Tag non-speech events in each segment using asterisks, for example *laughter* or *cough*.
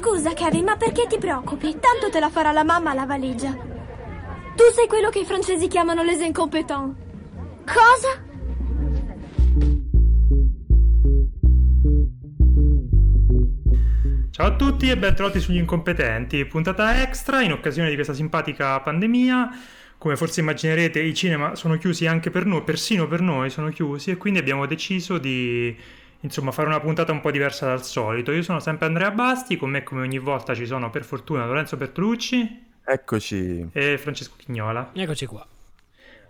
Scusa, Kevin, ma perché ti preoccupi? Tanto te la farà la mamma la valigia. Tu sei quello che i francesi chiamano les incompetents. Cosa? Ciao a tutti e bentrovati sugli incompetenti, puntata extra in occasione di questa simpatica pandemia. Come forse immaginerete i cinema sono chiusi anche per noi, persino per noi sono chiusi e quindi abbiamo deciso di insomma fare una puntata un po' diversa dal solito. Io sono sempre Andrea Basti, con me come ogni volta ci sono per fortuna Lorenzo Bertolucci Eccoci. e Francesco Chignola. Eccoci qua.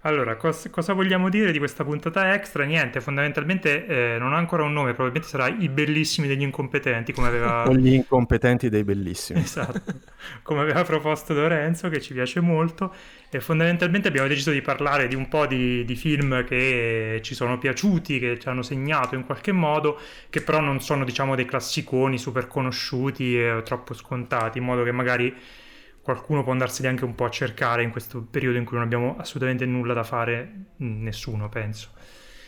Allora, cos- cosa vogliamo dire di questa puntata extra? Niente, fondamentalmente eh, non ha ancora un nome, probabilmente sarà i bellissimi degli incompetenti, come aveva... *laughs* Con gli incompetenti dei bellissimi. Esatto, come aveva proposto Lorenzo, che ci piace molto, e fondamentalmente abbiamo deciso di parlare di un po' di, di film che ci sono piaciuti, che ci hanno segnato in qualche modo, che però non sono, diciamo, dei classiconi super conosciuti e troppo scontati, in modo che magari qualcuno può andarseli anche un po' a cercare in questo periodo in cui non abbiamo assolutamente nulla da fare, nessuno, penso.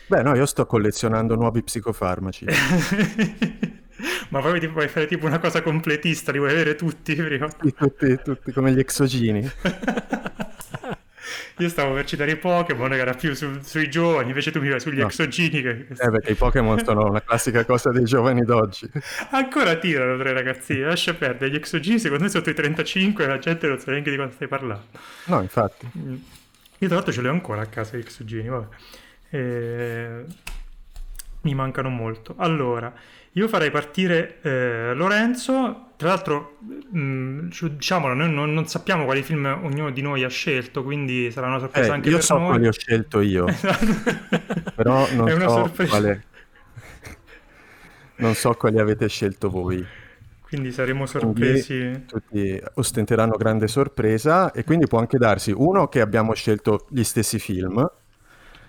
Beh, no, io sto collezionando nuovi psicofarmaci. *laughs* Ma poi ti vuoi fare tipo una cosa completista, li vuoi avere tutti prima? tutti, tutti, tutti come gli exogini. *laughs* Io stavo per citare i Pokémon, che era più su- sui giovani, invece tu mi vai sugli No. exogini. Che... Eh, perché i Pokémon sono una classica cosa dei giovani d'oggi. Ancora tirano tre ragazzini, lascia perdere. Gli exogini, secondo me, sotto i 35 la gente non sa neanche di cosa stai parlando. No, infatti. Mm. Io tra l'altro ce li ho ancora a casa gli exogini, vabbè. Eh, Mi mancano molto. Allora, io farei partire eh, Lorenzo. Tra l'altro, mh, ci- diciamolo, noi non, non sappiamo quali film ognuno di noi ha scelto, quindi sarà una sorpresa Eh, anche io per so noi. quali ho scelto io, *laughs* però non È una so sorpresa. quale... Non so quali avete scelto voi. Quindi saremo Quindi sorpresi. tutti ostenteranno grande sorpresa e quindi può anche darsi uno che abbiamo scelto gli stessi film,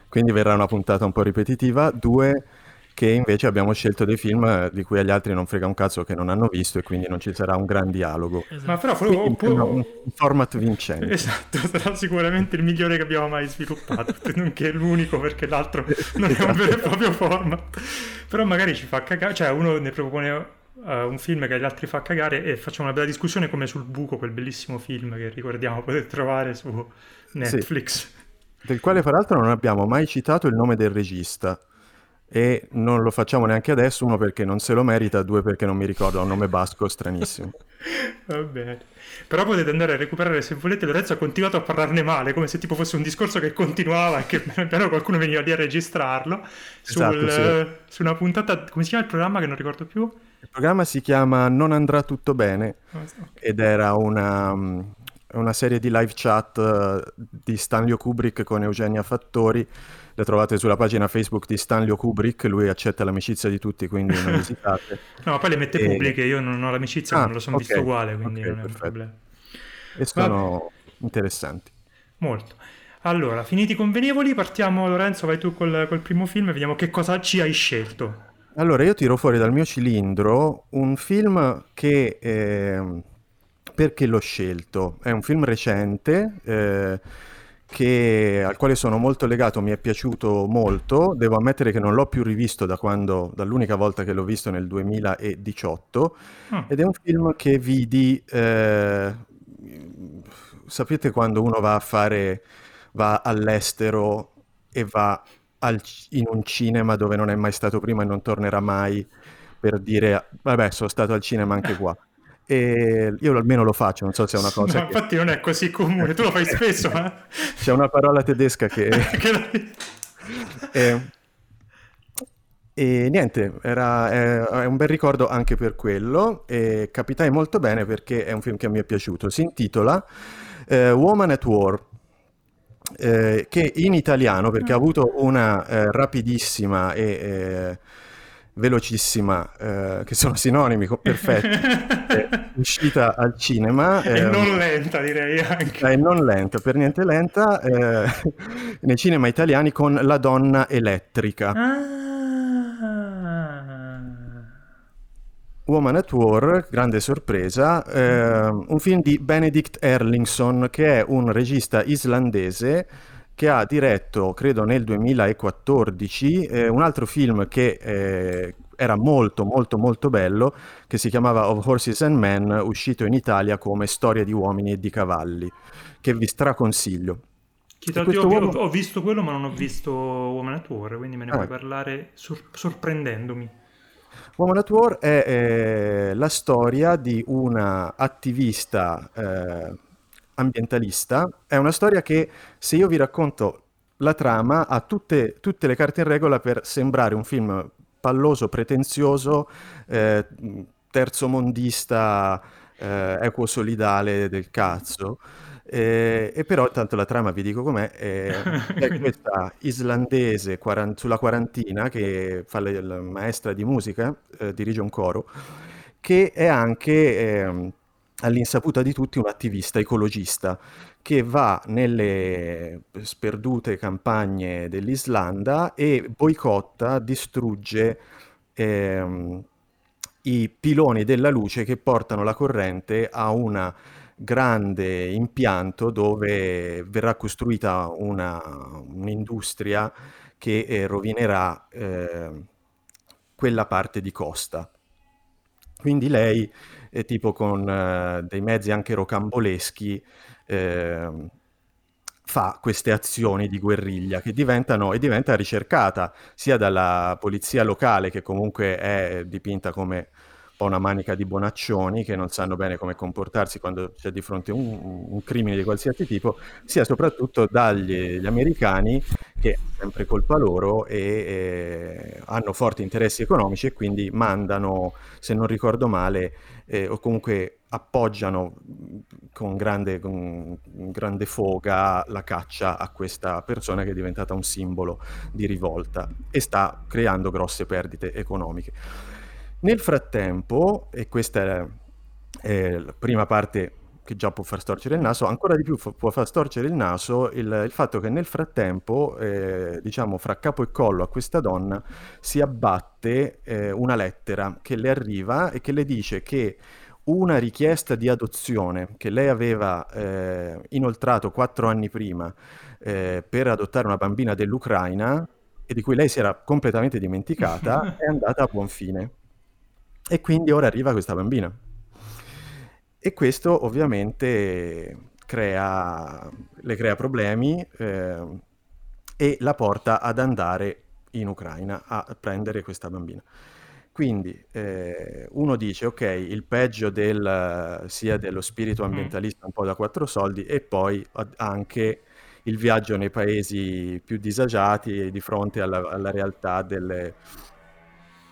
quindi verrà una puntata un po' ripetitiva, due che invece abbiamo scelto dei film eh, di cui agli altri non frega un cazzo che non hanno visto e quindi non ci sarà un gran dialogo. Ma però mi fu- sembra un un format vincente. Esatto, sarà sicuramente il migliore che abbiamo mai sviluppato, *laughs* nonché l'unico perché l'altro non è un vero e proprio format. Però magari ci fa cagare, cioè uno ne propone eh, un film che agli altri fa cagare e facciamo una bella discussione come sul buco, quel bellissimo film che ricordiamo potete trovare su Netflix. del quale peraltro non abbiamo mai citato il nome del regista e non lo facciamo neanche adesso, uno perché non se lo merita, due perché non mi ricordo, ha un nome basco stranissimo. *laughs* Va bene. Però potete andare a recuperare se volete. Lorenzo ha continuato a parlarne male, come se tipo fosse un discorso che continuava e che *laughs* piano qualcuno veniva lì a registrarlo. Sul, Esatto, sì. su una puntata, come si chiama il programma che non ricordo più? Il programma si chiama Non andrà tutto bene so. ed era una, una serie di live chat eh, di Stanlio Kubrick con Eugenia Fattori. Le trovate sulla pagina Facebook di Stanlio Kubrick, lui accetta l'amicizia di tutti, quindi non esitate. *laughs* No, poi le mette E- pubbliche, io non ho l'amicizia, Ah, non lo sono ok, visto uguale, quindi ok, non è un problema. E sono interessanti. Molto. Allora, finiti i convenevoli, partiamo Lorenzo, vai tu col, col primo film e vediamo che cosa ci hai scelto. Allora, io tiro fuori dal mio cilindro un film che... ehm, perché l'ho scelto? È un film recente eh, che- al quale sono molto legato, mi è piaciuto molto. Devo ammettere che non l'ho più rivisto da quando, dall'unica volta che l'ho visto nel 2018 Ah, ed è un film che vidi, eh, sapete quando uno va a fare, va all'estero e va al in un cinema dove non è mai stato prima e non tornerà mai per dire, vabbè, sono stato al cinema anche qua. E io almeno lo faccio, non so se è una cosa no, che... infatti non è così comune, tu lo fai spesso, ma... *laughs* C'è una parola tedesca che... *laughs* che *laughs* E, e niente, era, è, un bel ricordo anche per quello e capitai molto bene perché è un film che mi è piaciuto. Si intitola eh, Woman at War, eh, che in italiano, perché ha avuto una eh, rapidissima e eh, velocissima, eh, che sono sinonimi perfetti, *laughs* eh, uscita al cinema. E ehm, non lenta, direi anche. è non lenta, per niente lenta, eh, *laughs* nei cinema italiani con La donna elettrica. Ah. Woman at War, grande sorpresa, eh, un film di Benedict Erlingson, che è un regista islandese che ha diretto, credo nel 2014, eh, un altro film che eh, era molto molto molto bello, che si chiamava Of Horses and Men, uscito in Italia come Storia di uomini e di cavalli, che vi straconsiglio. Chiedo, uomo... ho, visto quello ma non ho visto Woman at War, quindi me ne ah. puoi parlare sor- sorprendendomi. Woman at War è eh, la storia di una attivista eh, ambientalista. È una storia che, se io vi racconto la trama, ha tutte, tutte le carte in regola per sembrare un film palloso, pretenzioso, eh, terzomondista, eh, equosolidale del cazzo. Eh, e però intanto la trama, vi dico com'è, è, *laughs* è questa islandese quarant- sulla quarantina che fa la, la maestra di musica, eh, dirige un coro, che è anche eh, all'insaputa di tutti un attivista ecologista che va nelle sperdute campagne dell'Islanda e boicotta, distrugge ehm, i piloni della luce che portano la corrente a una grande impianto dove verrà costruita una, un'industria che eh, rovinerà eh, quella parte di costa. Quindi lei, è tipo con eh, dei mezzi anche rocamboleschi, ehm, fa queste azioni di guerriglia che diventano e diventa ricercata sia dalla polizia locale che comunque è dipinta come po' una manica di bonaccioni che non sanno bene come comportarsi quando c'è di fronte un, un crimine di qualsiasi tipo, sia soprattutto dagli americani che è sempre colpa loro e eh, hanno forti interessi economici e quindi mandano, se non ricordo male, eh, o comunque appoggiano con grande, con grande foga la caccia a questa persona che è diventata un simbolo di rivolta e sta creando grosse perdite economiche. Nel frattempo, e questa è, è la prima parte che già può far storcere il naso, ancora di più può far storcere il naso il, il fatto che nel frattempo, eh, diciamo, fra capo e collo a questa donna si abbatte eh, una lettera che le arriva e che le dice che una richiesta di adozione che lei aveva eh, inoltrato quattro anni prima eh, per adottare una bambina dell'Ucraina e di cui lei si era completamente dimenticata, *laughs* è andata a buon fine. E quindi ora arriva questa bambina. E questo ovviamente crea, le crea problemi eh, e la porta ad andare in Ucraina a prendere questa bambina. Quindi eh, uno dice, ok, il peggio del, sia dello spirito mm. ambientalista un po' da quattro soldi e poi anche il viaggio nei paesi più disagiati di fronte alla, alla realtà delle,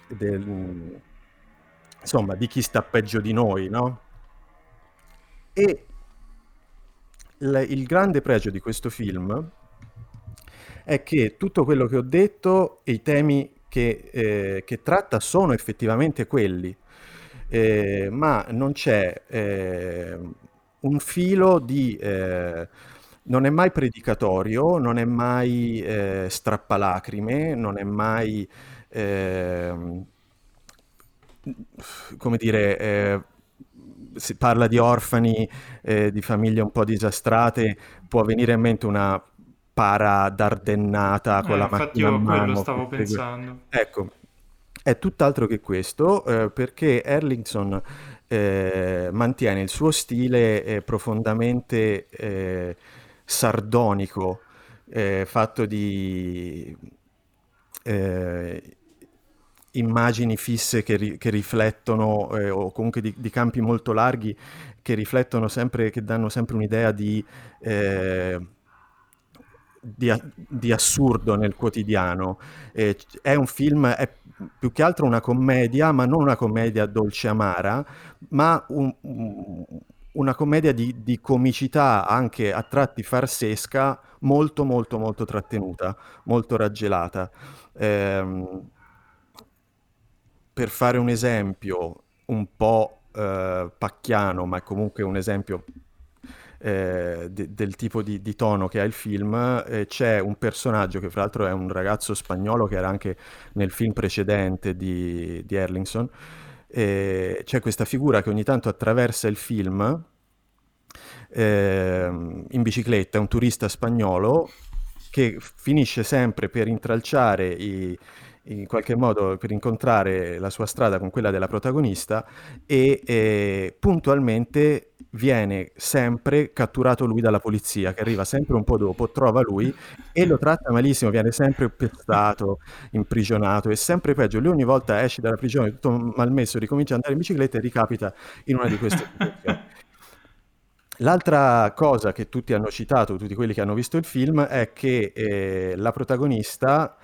del, insomma, di chi sta peggio di noi, no? E l- il grande pregio di questo film è che tutto quello che ho detto e i temi che, eh, che tratta sono effettivamente quelli, eh, ma non c'è eh, un filo di... Eh, non è mai predicatorio, non è mai eh, strappalacrime, non è mai ehm, come dire, eh, si parla di orfani, eh, di famiglie un po' disastrate, può venire in mente una para dardennata con eh, la macchina a mano. quello stavo pensando. Ecco, è tutt'altro che questo, eh, perché Erlingson eh, mantiene il suo stile eh, profondamente eh, sardonico, fatto di immagini fisse che, ri- che riflettono, eh, o comunque di, di, campi molto larghi, che riflettono sempre, che danno sempre un'idea di, eh, di, di assurdo nel quotidiano. Eh, è un film, è più che altro una commedia, ma non una commedia dolce amara, ma un, una commedia di, di, comicità anche a tratti farsesca, molto molto molto trattenuta, molto raggelata. Eh, per fare un esempio un po' eh, pacchiano, ma comunque un esempio eh, de- del tipo di-, di, tono che ha il film, eh, c'è un personaggio che fra l'altro è un ragazzo spagnolo che era anche nel film precedente di, di Erlingson, c'è questa figura che ogni tanto attraversa il film ehm, in bicicletta, è un turista spagnolo che finisce sempre per intralciare i, in qualche modo per incontrare la sua strada con quella della protagonista e eh, puntualmente viene sempre catturato lui dalla polizia che arriva sempre un po' dopo, trova lui e lo tratta malissimo, viene sempre pestato, imprigionato e sempre peggio. Lui ogni volta esce dalla prigione tutto malmesso, ricomincia ad andare in bicicletta e ricapita in una di queste situazioni. L'altra cosa che tutti hanno citato, tutti quelli che hanno visto il film, è che eh, la protagonista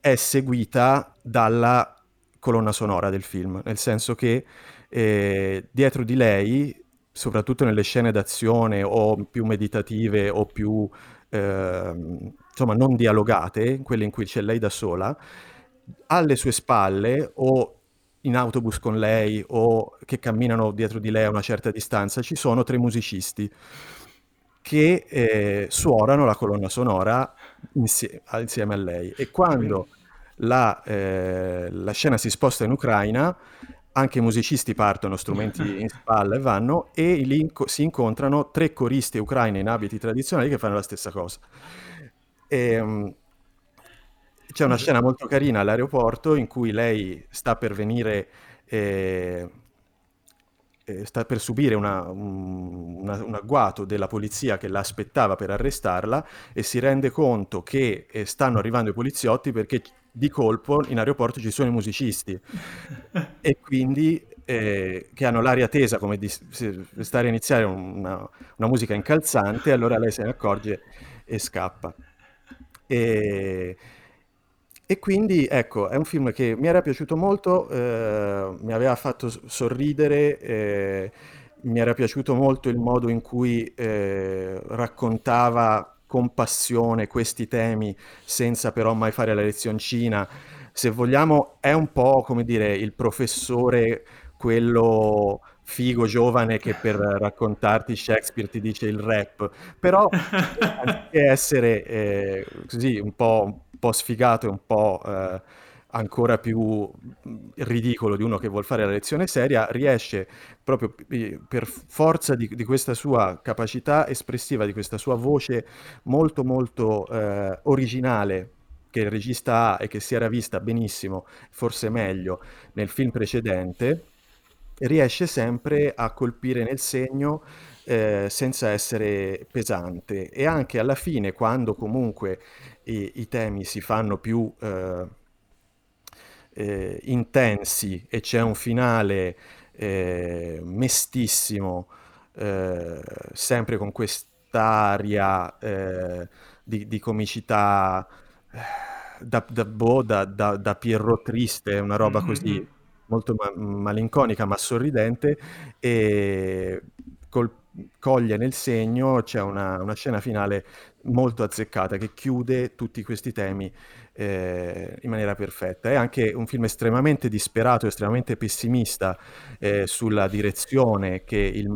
è seguita dalla colonna sonora del film, nel senso che eh, dietro di lei, soprattutto nelle scene d'azione o più meditative o più eh, insomma non dialogate, quelle in cui c'è lei da sola, alle sue spalle o in autobus con lei o che camminano dietro di lei a una certa distanza, ci sono tre musicisti che eh, suonano la colonna sonora insie- insieme a lei. E quando la, eh, la, scena si sposta in Ucraina, anche i musicisti partono, strumenti in spalla e vanno, e lì si incontrano tre coristi ucraine in abiti tradizionali che fanno la stessa cosa. E, um, c'è una scena molto carina all'aeroporto in cui lei sta per venire, eh, eh, sta per subire una, un, una, un, agguato della polizia che l'aspettava per arrestarla e si rende conto che eh, stanno arrivando i poliziotti perché di colpo in aeroporto ci sono i musicisti *laughs* e quindi eh, che hanno l'aria tesa come di stare a iniziare una, una musica incalzante, allora lei se ne accorge e scappa. E, e quindi ecco, è un film che mi era piaciuto molto, eh, mi aveva fatto sorridere, eh, mi era piaciuto molto il modo in cui eh, raccontava con passione questi temi senza però mai fare la lezioncina. Se vogliamo, è un po' come dire il professore, quello figo giovane che per raccontarti Shakespeare ti dice il rap, però anziché *laughs* essere eh, così un po' po' sfigato e un po' eh, ancora più ridicolo di uno che vuole fare la lezione seria, riesce proprio per forza di, di, questa sua capacità espressiva, di questa sua voce molto molto eh, originale che il regista ha e che si era vista benissimo, forse meglio, nel film precedente, riesce sempre a colpire nel segno eh, senza essere pesante e anche alla fine quando comunque i, i temi si fanno più eh, eh, intensi e c'è un finale eh, mestissimo, eh, sempre con quest'aria eh, di, di, comicità da, da, boh, da, da, Pierrot triste, una roba così mm-hmm. Molto ma- malinconica ma sorridente e col coglie nel segno, c'è una, una, scena finale molto azzeccata che chiude tutti questi temi eh, in maniera perfetta. È anche un film estremamente disperato, estremamente pessimista eh, sulla direzione che il,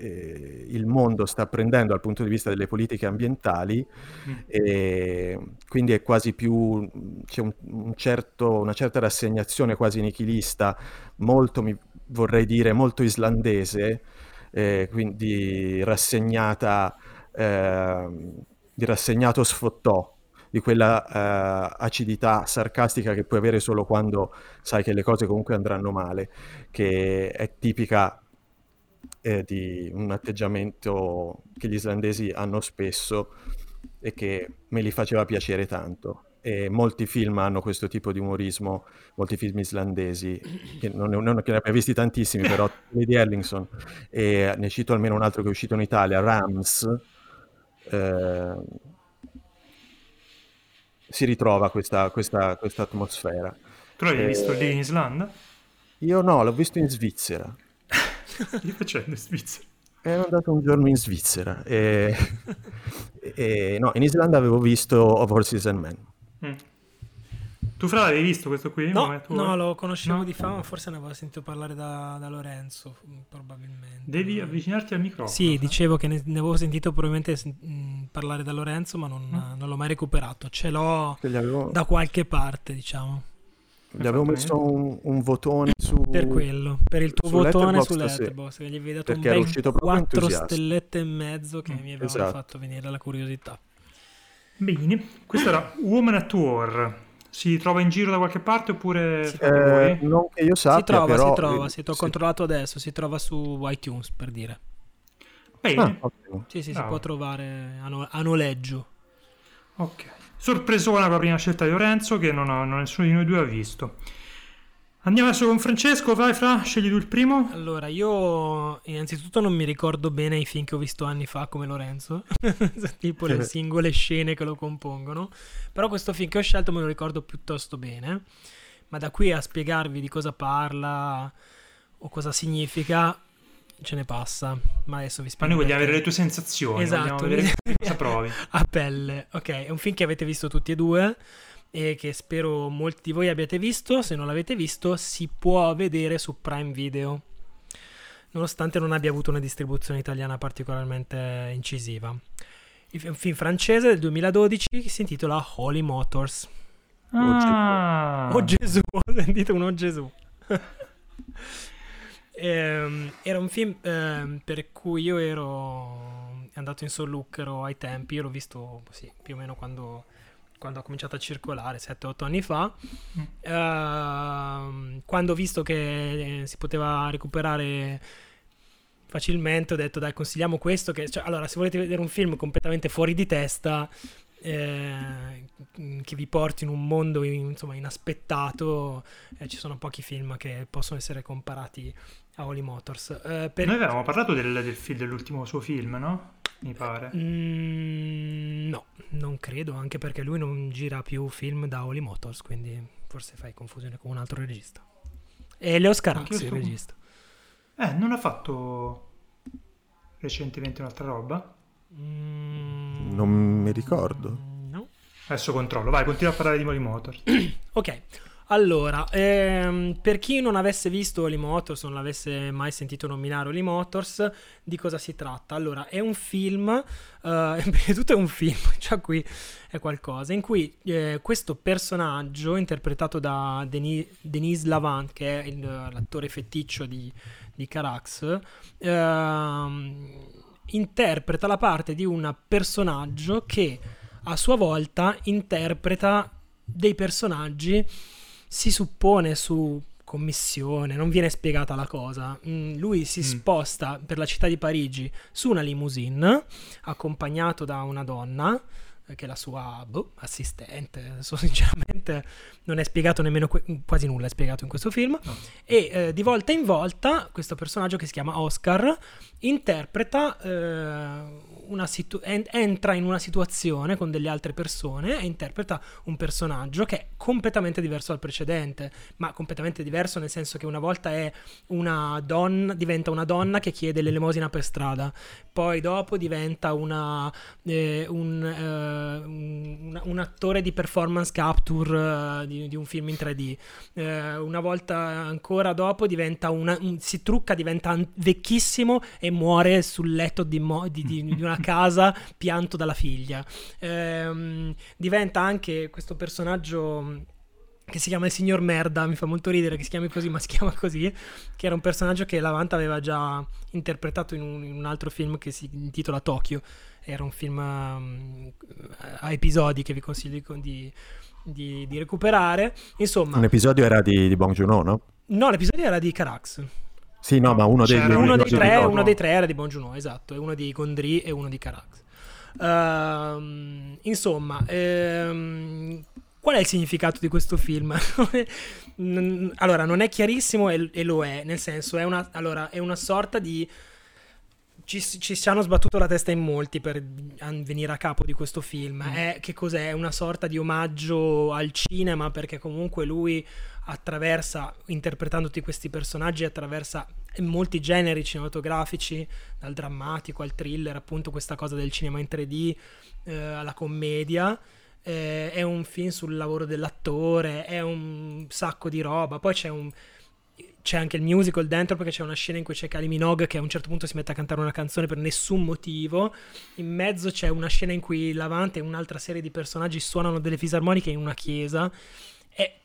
eh, il, mondo sta prendendo dal punto di vista delle politiche ambientali, mm. e quindi è quasi più, c'è un, un certo, una certa rassegnazione quasi nichilista, molto, mi vorrei dire, molto islandese, eh, quindi rassegnata, eh, di rassegnato sfottò, di quella eh, acidità sarcastica che puoi avere solo quando sai che le cose comunque andranno male, che è tipica eh, di un atteggiamento che gli islandesi hanno spesso e che me li faceva piacere tanto. E molti film hanno questo tipo di umorismo, molti film islandesi, che non, non che ne abbia visti tantissimi, però *laughs* Lady Erlingson, e ne cito almeno un altro che è uscito in Italia, Rams, eh, si ritrova questa, questa, questa atmosfera. Tu l'hai eh, visto lì in Islanda? Io no, l'ho visto in Svizzera. *laughs* Che facendo in Svizzera? Ero andato un giorno in Svizzera e, e no, in Islanda avevo visto Of Horses and Men. Mm. Tu Fra l'avevi visto questo qui? No, no lo conoscevo no? di fama, forse ne avevo sentito parlare da, da, Lorenzo, probabilmente. Devi avvicinarti al microfono. Sì, dicevo che ne, ne avevo sentito probabilmente mh, mm, parlare da Lorenzo, ma non, mm. non, l'ho mai recuperato. Ce l'ho avevo... da qualche parte, diciamo. Gli avevo messo un, un, votone su... Per quello, per il tuo votone su Letterboxd, che gli avevi dato Perché un bel 4 stellette e mezzo che mm, mi aveva esatto. fatto venire la curiosità. Bene, questo era Woman at War, Si trova in giro da qualche parte oppure eh, non che io sappia, si trova, però... si trova, si ho controllato adesso, si trova su iTunes per dire. Bene. Ah, sì, sì, si può trovare a, no- a noleggio. Ok. Sorpresona con la prima scelta di Lorenzo che non, ha, non nessuno di noi due ha visto. Andiamo adesso con Francesco, vai Fra, scegli tu il primo. Allora, io innanzitutto non mi ricordo bene i film che ho visto anni fa come Lorenzo, *laughs* tipo le *laughs* singole scene che lo compongono, però questo film che ho scelto me lo ricordo piuttosto bene, ma da qui a spiegarvi di cosa parla o cosa significa ce ne passa, ma adesso vi spiego. Ma noi vogliamo avere le tue sensazioni, esatto, vogliamo vedere cosa provi. a pelle, ok, è un film che avete visto tutti e due e che spero molti di voi abbiate visto. Se non l'avete visto, si può vedere su Prime Video, nonostante non abbia avuto una distribuzione italiana particolarmente incisiva. È un film francese del 2012 che si intitola Holy Motors. Ah. Oh Gesù, *laughs* ho sentito un oh Gesù. *laughs* ehm, era un film ehm, per cui io ero andato in solluchero ai tempi, io l'ho visto sì, più o meno quando quando ha cominciato a circolare 7-8 anni fa, mm. uh, quando ho visto che eh, si poteva recuperare facilmente ho detto dai consigliamo questo che, cioè, allora se volete vedere un film completamente fuori di testa eh, che vi porti in un mondo insomma inaspettato eh, ci sono pochi film che possono essere comparati a Holy Motors eh, per... noi avevamo parlato del, del film, dell'ultimo suo film no? mi pare. Mm, no, non credo, anche perché lui non gira più film da Holy Motors, quindi forse fai confusione con un altro regista. E Leo Scarazzi, il regista. Eh, non ha fatto recentemente un'altra roba? Mm, non mi ricordo. No. Adesso controllo, vai, continua a parlare di Holy Motors. *clears throat* ok. Allora, ehm, per chi non avesse visto Oli Motors, non l'avesse mai sentito nominare Oli Motors, di cosa si tratta? Allora, è un film, eh, *laughs* prima tutto è un film, *laughs* già qui è qualcosa, in cui eh, questo personaggio, interpretato da Denis, Denise Lavant, che è il, l'attore feticcio di, di Carax, eh, interpreta la parte di un personaggio che a sua volta interpreta dei personaggi si suppone su commissione, non viene spiegata la cosa. Mm, lui si mm. sposta per la città di Parigi su una limousine accompagnato da una donna eh, che è la sua boh, assistente, adesso *laughs* sinceramente non è spiegato nemmeno que- quasi nulla è spiegato in questo film no. e eh, di volta in volta questo personaggio che si chiama Oscar interpreta eh, situ- entra in una situazione con delle altre persone e interpreta un personaggio che è completamente diverso dal precedente, ma completamente diverso nel senso che una volta è una donna, diventa una donna che chiede l'elemosina per strada, poi dopo diventa una, eh, un, eh, un, un, attore di performance capture uh, di, di, un film in 3D, eh, una volta ancora dopo diventa una, un, si trucca, diventa vecchissimo e muore sul letto di, mo- di, di una casa pianto dalla figlia. Ehm, diventa anche questo personaggio che si chiama il signor Merda, mi fa molto ridere che si chiami così, ma si chiama così, che era un personaggio che Lavanta aveva già interpretato in un, in un altro film che si intitola Tokyo. Era un film um, a episodi che vi consiglio di, di, di, recuperare. Insomma, un episodio era di, di Bong Joon-ho, no? No, l'episodio era di Carax. Sì, no, ma uno dei, uno dei tre, uno dei tre era di Bongiorno, esatto, e uno di Gondry e uno di Carax. Uh, insomma, ehm, qual è il significato di questo film? *laughs* allora, non è chiarissimo e, e, lo è, nel senso, è una, allora, è una sorta di... Ci, ci, ci, hanno sbattuto la testa in molti per venire a capo di questo film. Mm. È, che cos'è? È una sorta di omaggio al cinema perché comunque lui attraversa, interpretando tutti questi personaggi, attraversa molti generi cinematografici, dal drammatico al thriller, appunto questa cosa del cinema in 3D, eh, alla commedia. Eh, è un film sul lavoro dell'attore, è un sacco di roba. Poi c'è un c'è anche il musical dentro perché c'è una scena in cui c'è Kylie Minogue che a un certo punto si mette a cantare una canzone per nessun motivo. In mezzo c'è una scena in cui Lavante e un'altra serie di personaggi suonano delle fisarmoniche in una chiesa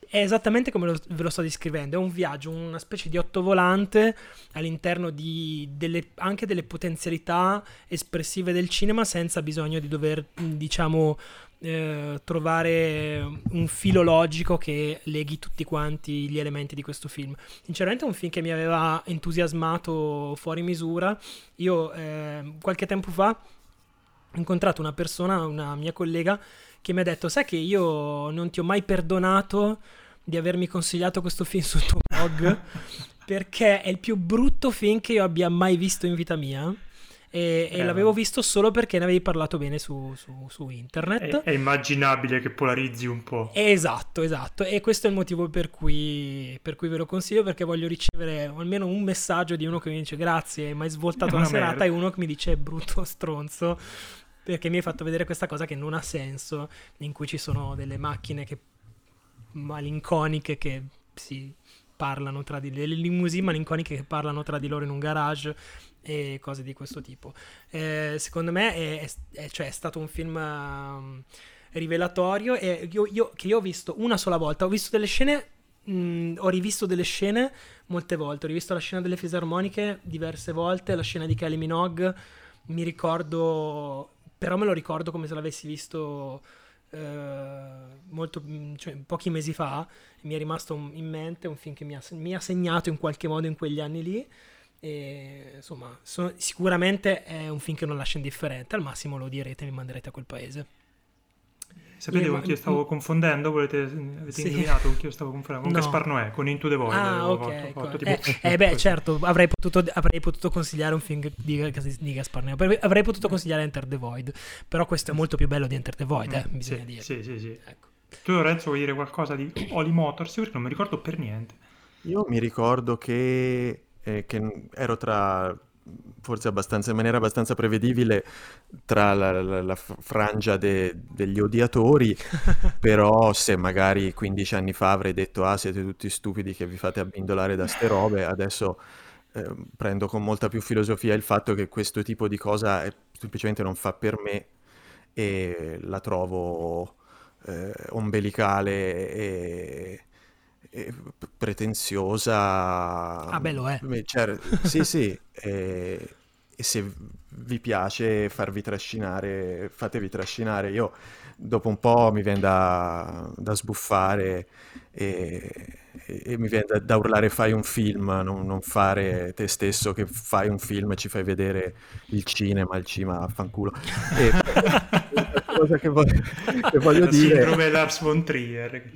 è, esattamente come lo, ve lo sto descrivendo, è un viaggio, una specie di ottovolante all'interno di delle, anche delle potenzialità espressive del cinema senza bisogno di dover, diciamo, eh, trovare un filo logico che leghi tutti quanti gli elementi di questo film. Sinceramente è un film che mi aveva entusiasmato fuori misura. Io eh, qualche tempo fa ho incontrato una persona, una mia collega, che mi ha detto, sai che io non ti ho mai perdonato di avermi consigliato questo film sul tuo blog *laughs* perché è il più brutto film che io abbia mai visto in vita mia. E, e Eh, l'avevo visto solo perché ne avevi parlato bene su, su- su internet. È, è immaginabile che polarizzi un po'. Esatto, esatto. E questo è il motivo per cui, per cui ve lo consiglio perché voglio ricevere almeno un messaggio di uno che mi dice grazie, mi hai svoltato È la una serata merda. e uno che mi dice brutto stronzo perché mi hai fatto vedere questa cosa che non ha senso, in cui ci sono delle macchine che malinconiche che si parlano tra di delle limousine malinconiche che parlano tra di loro in un garage e cose di questo tipo. Eh, secondo me è, è- cioè, è stato un film ehm, rivelatorio e io, io- che io ho visto una sola volta. Ho visto delle scene, mh, ho rivisto delle scene molte volte. Ho rivisto la scena delle fisarmoniche diverse volte, la scena di Kylie Minogue. Mi ricordo, però me lo ricordo come se l'avessi visto eh, molto, mh, cioè, pochi mesi fa. Mi è rimasto in mente un film che mi ha, mi ha segnato in qualche modo in quegli anni lì. E, insomma, sono- sicuramente è un film che non lascia indifferente. Al massimo lo direte e mi manderete a quel paese. Sapete con chi io stavo confondendo? Volete, avete Sì. indovinato con chi io stavo confondendo? Con No. Gaspar Noè, con Into the Void. Ah, ok. fatto- ecco. fatto eh, tipo- eh, beh, certo, avrei potuto, avrei potuto consigliare un film di, di Gaspar Noè. Avrei- Avrei potuto consigliare Enter the Void. Però questo è molto più bello di Enter the Void, eh, Mm, bisogna sì, dire. Sì, sì, sì. Ecco. Tu Lorenzo vuoi dire qualcosa di Oli Motors? Perché non mi ricordo per niente. Io mi ricordo che, eh, che ero tra, forse abbastanza, in maniera abbastanza prevedibile, tra la, la- la frangia de- degli odiatori, *laughs* però se magari 15 anni fa avrei detto ah siete tutti stupidi che vi fate abbindolare da ste robe, adesso eh, prendo con molta più filosofia il fatto che questo tipo di cosa è- semplicemente non fa per me e la trovo eh, ombelicale e, pretenziosa. Ah, beh, lo è. Beh, cioè, sì, sì, *laughs* e, e se vi piace farvi trascinare, fatevi trascinare. Io dopo un po' mi viene da, da sbuffare e, e- e mi viene da, da urlare fai un film, non, non fare te stesso che fai un film e ci fai vedere il cinema, il cinema, affanculo. E *laughs* cosa che voglio, che voglio La dire... sindrome Lars von Trier.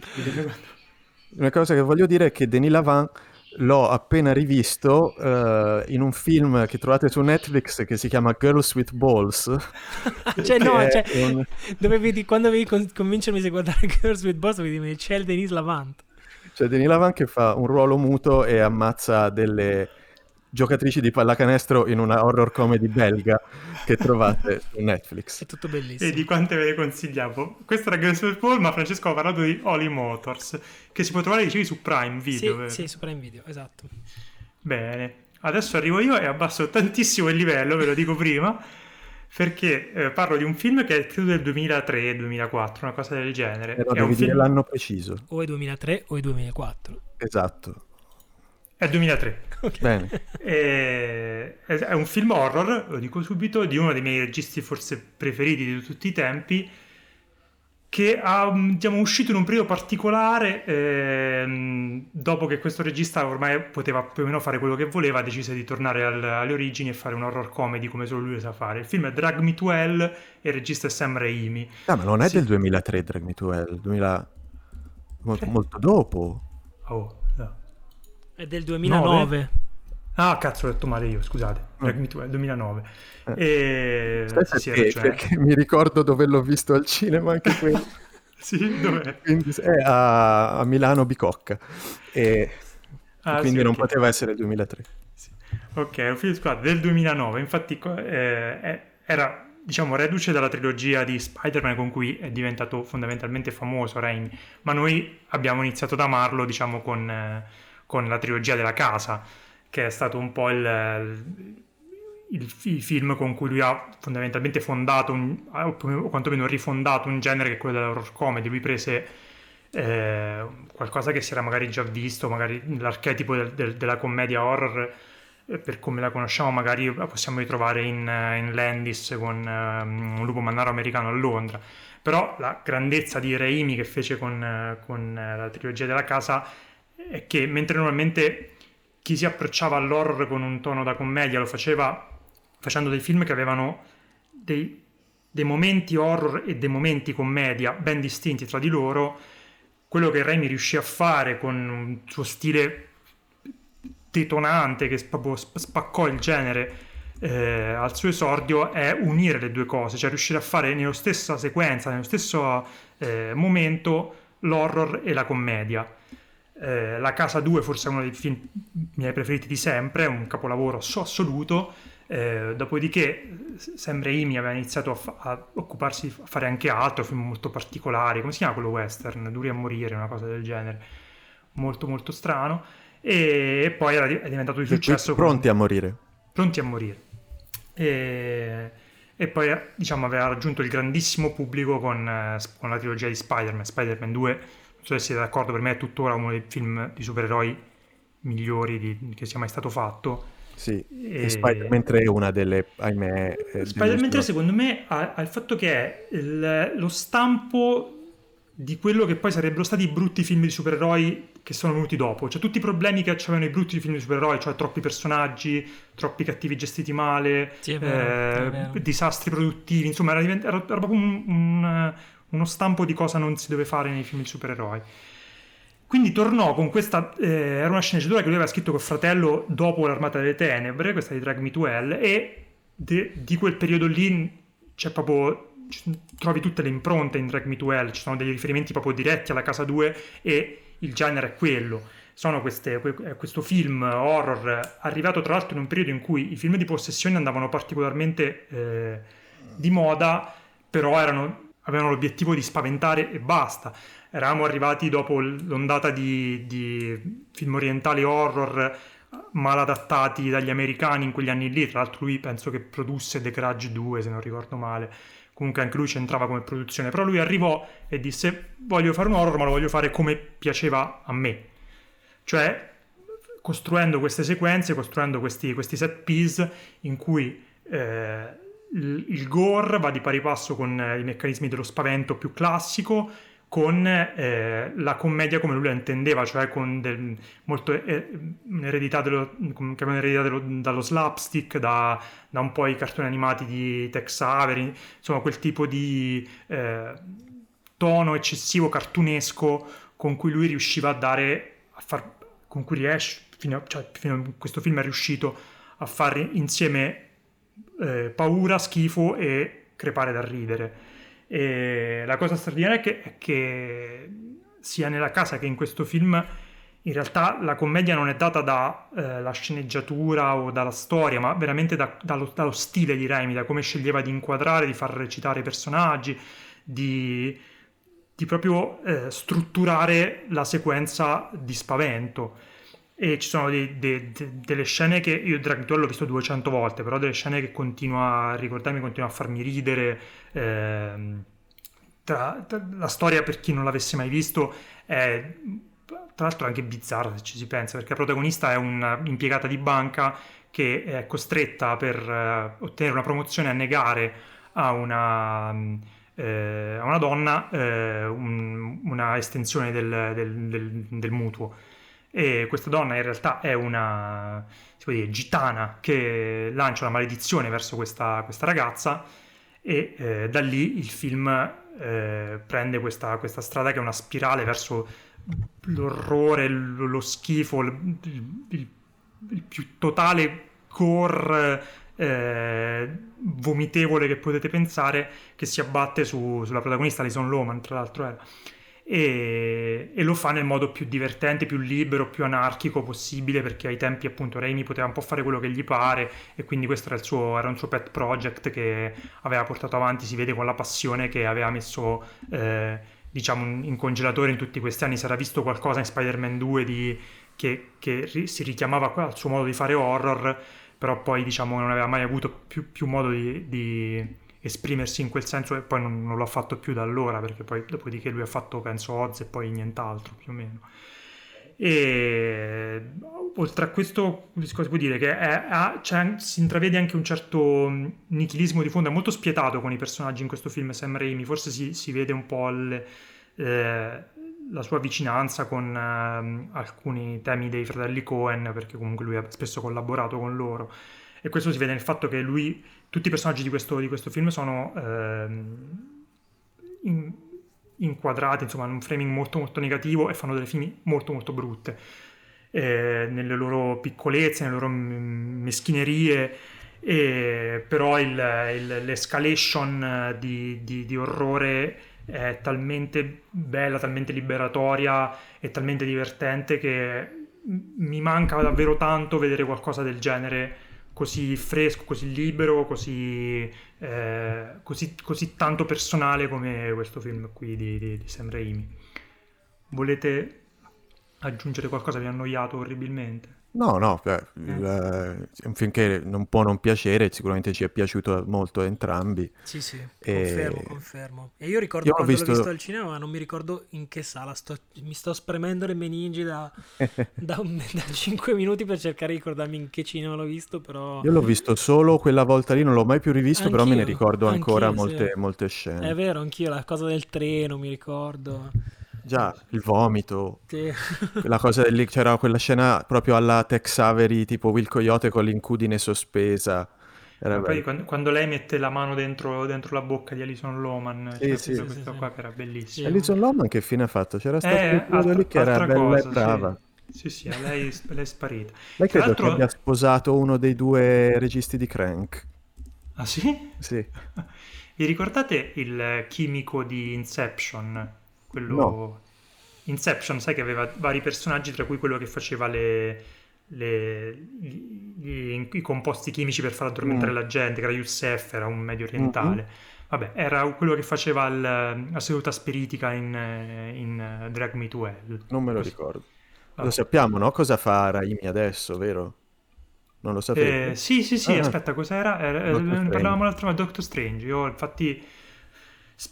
Una cosa che voglio dire è che Denis Lavant l'ho appena rivisto eh, in un film che trovate su Netflix che si chiama Girls with Balls. *laughs* cioè, no, cioè, un- dovevi di- quando dovevi con- convincermi a guardare *laughs* Girls with Boss, dovevi dire c'è il Denis Lavant. C'è Denis Lavant che fa un ruolo muto e ammazza delle giocatrici di pallacanestro in una horror comedy belga che trovate *laughs* su Netflix. È tutto E bellissimo. di quante ve le consigliavo? Questo era Girls with Paul, ma Francesco ha parlato di Oli Motors, che si può trovare, dicevi, su Prime Video. Sì, sì, su Prime Video, esatto. Bene, adesso arrivo io e abbasso tantissimo il livello, ve lo dico prima, perché eh, parlo di un film che è credo del 2003-2004, una cosa del genere. Però è un devi dire film... l'anno preciso. O è 2003 o è 2004. Esatto. È 2003. Bene. E- È un film horror, lo dico subito, di uno dei miei registi forse preferiti di tutti i tempi, che ha, mm, diciamo, uscito in un periodo particolare, ehm, dopo che questo regista ormai poteva più o meno fare quello che voleva, decise di tornare al- alle origini e fare un horror comedy come solo lui sa fare. Il film è Drag Me to Hell e il regista è Sam Raimi. Ah, ma non è Sì. del 2003 Drag Me to Hell, 2000... molto, molto dopo. Oh, no. È del 2009. Ah, cazzo, ho detto male io, scusate. Drag Me to Hell, 2009. E... Sì, perché, ragione. perché mi ricordo dove l'ho visto al cinema anche *laughs* quello. Sì, dov'è? Quindi è a, a Milano Bicocca. E Ah, quindi sì, non ok. poteva essere il 2003. Sì. Ok, è un film scusate, del 2009, infatti eh, era diciamo reduce dalla trilogia di Spider-Man con cui è diventato fondamentalmente famoso Raimi, ma noi abbiamo iniziato ad amarlo diciamo con, eh, con la trilogia della casa, che è stato un po' il, il, il film con cui lui ha fondamentalmente fondato, un, o quantomeno rifondato un genere che è quello dell'horror comedy, lui prese eh, qualcosa che si era magari già visto, magari l'archetipo del- del- della commedia horror, eh, per come la conosciamo, magari la possiamo ritrovare in, eh, in Landis con ehm, un lupo mannaro americano a Londra. Però la grandezza di Raimi che fece con, con la trilogia della casa è che mentre normalmente chi si approcciava all'horror con un tono da commedia lo faceva facendo dei film che avevano dei, dei momenti horror e dei momenti commedia ben distinti tra di loro, quello che Raimi riuscì a fare con un suo stile detonante che proprio spaccò il genere eh, al suo esordio è unire le due cose, cioè riuscire a fare nello stessa sequenza, nello stesso eh, momento l'horror e la commedia. Eh, la Casa 2 forse è uno dei film miei preferiti di sempre, è un capolavoro assoluto. Eh, dopodiché Sam Raimi aveva iniziato a, fa- a, occuparsi a fare anche altro, film molto particolari, come si chiama quello western? Duri a morire, una cosa del genere, molto molto strano. E, e poi è diventato di successo. Pronti con... a morire. Pronti a morire. E, e poi diciamo aveva raggiunto il grandissimo pubblico con, eh, con la trilogia di Spider-Man, Spider-Man 2, non so se siete d'accordo, per me è tuttora uno dei film di supereroi migliori di, che sia mai stato fatto. Sì, e... Spider-Man 3 è una delle, ahimè... Eh, Spider-Man 3 secondo me ha, ha, il fatto che è il, lo stampo di quello che poi sarebbero stati i brutti film di supereroi che sono venuti dopo. Cioè tutti i problemi che avevano i brutti film di supereroi, cioè troppi personaggi, troppi cattivi gestiti male, sì, vero, eh, disastri produttivi, insomma era, divent- era, era proprio un, un, uno stampo di cosa non si deve fare nei film di supereroi. Quindi tornò con questa, eh, era una sceneggiatura che lui aveva scritto col fratello dopo l'Armata delle Tenebre, questa di Drag Me to Hell, e de, di quel periodo lì c'è proprio trovi tutte le impronte in Drag Me to Hell, ci sono dei riferimenti proprio diretti alla casa 2 e il genere è quello. Sono queste, questo film horror arrivato tra l'altro in un periodo in cui i film di possessione andavano particolarmente eh, di moda, però erano, avevano l'obiettivo di spaventare e basta. Eravamo arrivati dopo l'ondata di, di film orientali horror mal adattati dagli americani in quegli anni lì. Tra l'altro, lui penso che produsse The Grudge 2, se non ricordo male comunque anche lui c'entrava come produzione, però lui arrivò e disse voglio fare un horror ma lo voglio fare come piaceva a me, cioè costruendo queste sequenze, costruendo questi, questi set piece in cui eh, il, gore va di pari passo con i meccanismi dello spavento più classico, con eh, la commedia come lui la intendeva, cioè con del, molto eh, un'eredità, dello, un'eredità dello, dallo slapstick, da, da, un po' i cartoni animati di Tex Avery, insomma quel tipo di eh, tono eccessivo cartunesco con cui lui riusciva a dare, a far, con cui riesce, fino a, cioè, fino a questo film è riuscito a fare insieme eh, paura, schifo e crepare da ridere. E la cosa straordinaria è che, è che, sia nella casa che in questo film in realtà la commedia non è data dalla eh, sceneggiatura o dalla storia, ma veramente da, dallo, dallo, stile di Raimi, da come sceglieva di inquadrare, di far recitare i personaggi, di, di proprio eh, strutturare la sequenza di spavento. E ci sono dei, dei, de, delle scene che io Drag Duel l'ho visto 200 volte, però delle scene che continua a ricordarmi, continua a farmi ridere. Eh, tra, tra, la storia, per chi non l'avesse mai visto, è tra l'altro anche bizzarra se ci si pensa, perché la protagonista è un'impiegata di banca che è costretta per uh, ottenere una promozione a negare a una, eh, a una donna eh, un, una estensione del, del, del, del mutuo e questa donna in realtà è una dire, gitana che lancia una maledizione verso questa, questa ragazza e eh, da lì il film eh, prende questa, questa, strada che è una spirale verso l'orrore, lo, lo schifo, il, il, il, più totale core eh, vomitevole che potete pensare che si abbatte su, sulla protagonista Alison Loman tra l'altro era e, e, lo fa nel modo più divertente, più libero, più anarchico possibile perché ai tempi appunto Raimi poteva un po' fare quello che gli pare e quindi questo era, suo, era un suo pet project che aveva portato avanti, si vede con la passione che aveva messo eh, diciamo in congelatore in tutti questi anni, si era visto qualcosa in Spider-Man 2 di, che, che si richiamava al suo modo di fare horror però poi diciamo non aveva mai avuto più, più modo di, di esprimersi in quel senso e poi non, non l'ha fatto più da allora perché poi dopodiché lui ha fatto penso Oz e poi nient'altro più o meno E oltre a questo, cosa può dire? Che è, è, si intravede anche un certo nichilismo di fondo, è molto spietato con i personaggi in questo film Sam Raimi, forse si, si vede un po' il, eh, la sua vicinanza con eh, alcuni temi dei fratelli Cohen, perché comunque lui ha spesso collaborato con loro. E questo si vede nel fatto che lui, tutti i personaggi di questo, di questo film sono eh, in, inquadrati, insomma, in un framing molto molto negativo e fanno delle film molto molto brutte. Eh, nelle loro piccolezze, nelle loro meschinerie, e, però il, il, l'escalation di, di, di orrore è talmente bella, talmente liberatoria e talmente divertente che mi manca davvero tanto vedere qualcosa del genere così fresco, così libero, così, eh, così, così tanto personale come questo film qui di, di, di Sam Raimi. Volete aggiungere qualcosa? Vi ha annoiato orribilmente? No, no, beh, il- eh, è un film che non può non piacere, sicuramente ci è piaciuto molto a entrambi. Sì, sì, E confermo, confermo. E io ricordo io quando l'ho visto... visto al cinema, ma non mi ricordo in che sala. Sto- mi sto spremendo le meningi da, *laughs* da, un- da 5 minuti per cercare di ricordarmi in che cinema l'ho visto, però Io l'ho visto solo quella volta lì, non l'ho mai più rivisto, però me ne anch'io, ricordo ancora anch'io, sì. molte, molte È scene. vero, anch'io la cosa del treno mi ricordo. Già, il vomito, Sì. *laughs* quella cosa lì, c'era quella scena proprio alla Tex Avery, tipo Will Coyote con l'incudine sospesa. Era poi quando, quando lei mette la mano dentro, dentro la bocca di Alison Loman, Sì, sì. Sì, sì. qua che era bellissima. Sì. Alison Loman che fine ha fatto? C'era stato Eh, altra, lì che era bella e cosa, brava. sì. Sì, sì, lei, lei è sparita. Lei credo che l'altro... abbia sposato uno dei due registi di Crank. Ah sì? Sì. *laughs* Vi ricordate il chimico di Inception? Quello... No. Inception, sai che aveva vari personaggi, tra cui quello che faceva le, le- gli- i composti chimici per far addormentare Mm. la gente, che era Youssef, era un medio orientale. Vabbè, era quello che faceva il- la seduta spiritica in, in Drag Me to Hell. Non me lo Così. ricordo. Lo Vabbè. sappiamo, no? Cosa fa Raimi adesso, vero? Non lo Eh, sapete? sì, sì, sì, Ah, aspetta, cos'era? Era- eh, ne Strange. parlavamo l'altra volta, Doctor Strange. Io infatti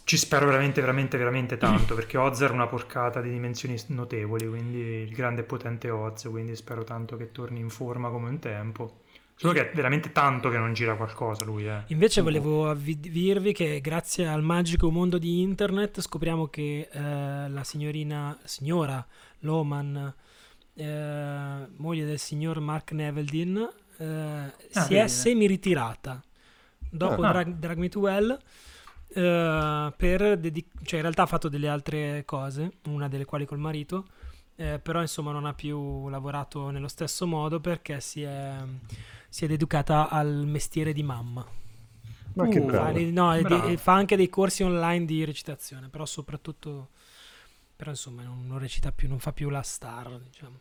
ci spero veramente, veramente, veramente *laughs* tanto, perché Oz era una porcata di dimensioni notevoli, quindi il grande e potente Oz, quindi spero tanto che torni in forma come un tempo. Solo che è veramente tanto che non gira qualcosa lui, eh. Invece volevo avvirvi che grazie al magico mondo di internet scopriamo che eh, la signorina, signora Loman, eh, moglie del signor Mark Neveldin, eh, si è vedi. semi-ritirata dopo Ah. Drag, Drag Me to Hell. Eh, per dedic- cioè in realtà ha fatto delle altre cose, una delle quali col marito, eh, però insomma non ha più lavorato nello stesso modo perché si è, si è dedicata al mestiere di mamma. Ma che Uh, Fa, bravo. no, Bravo. di- fa anche dei corsi online di recitazione, però soprattutto, però insomma non, non recita più, non fa più la star, diciamo.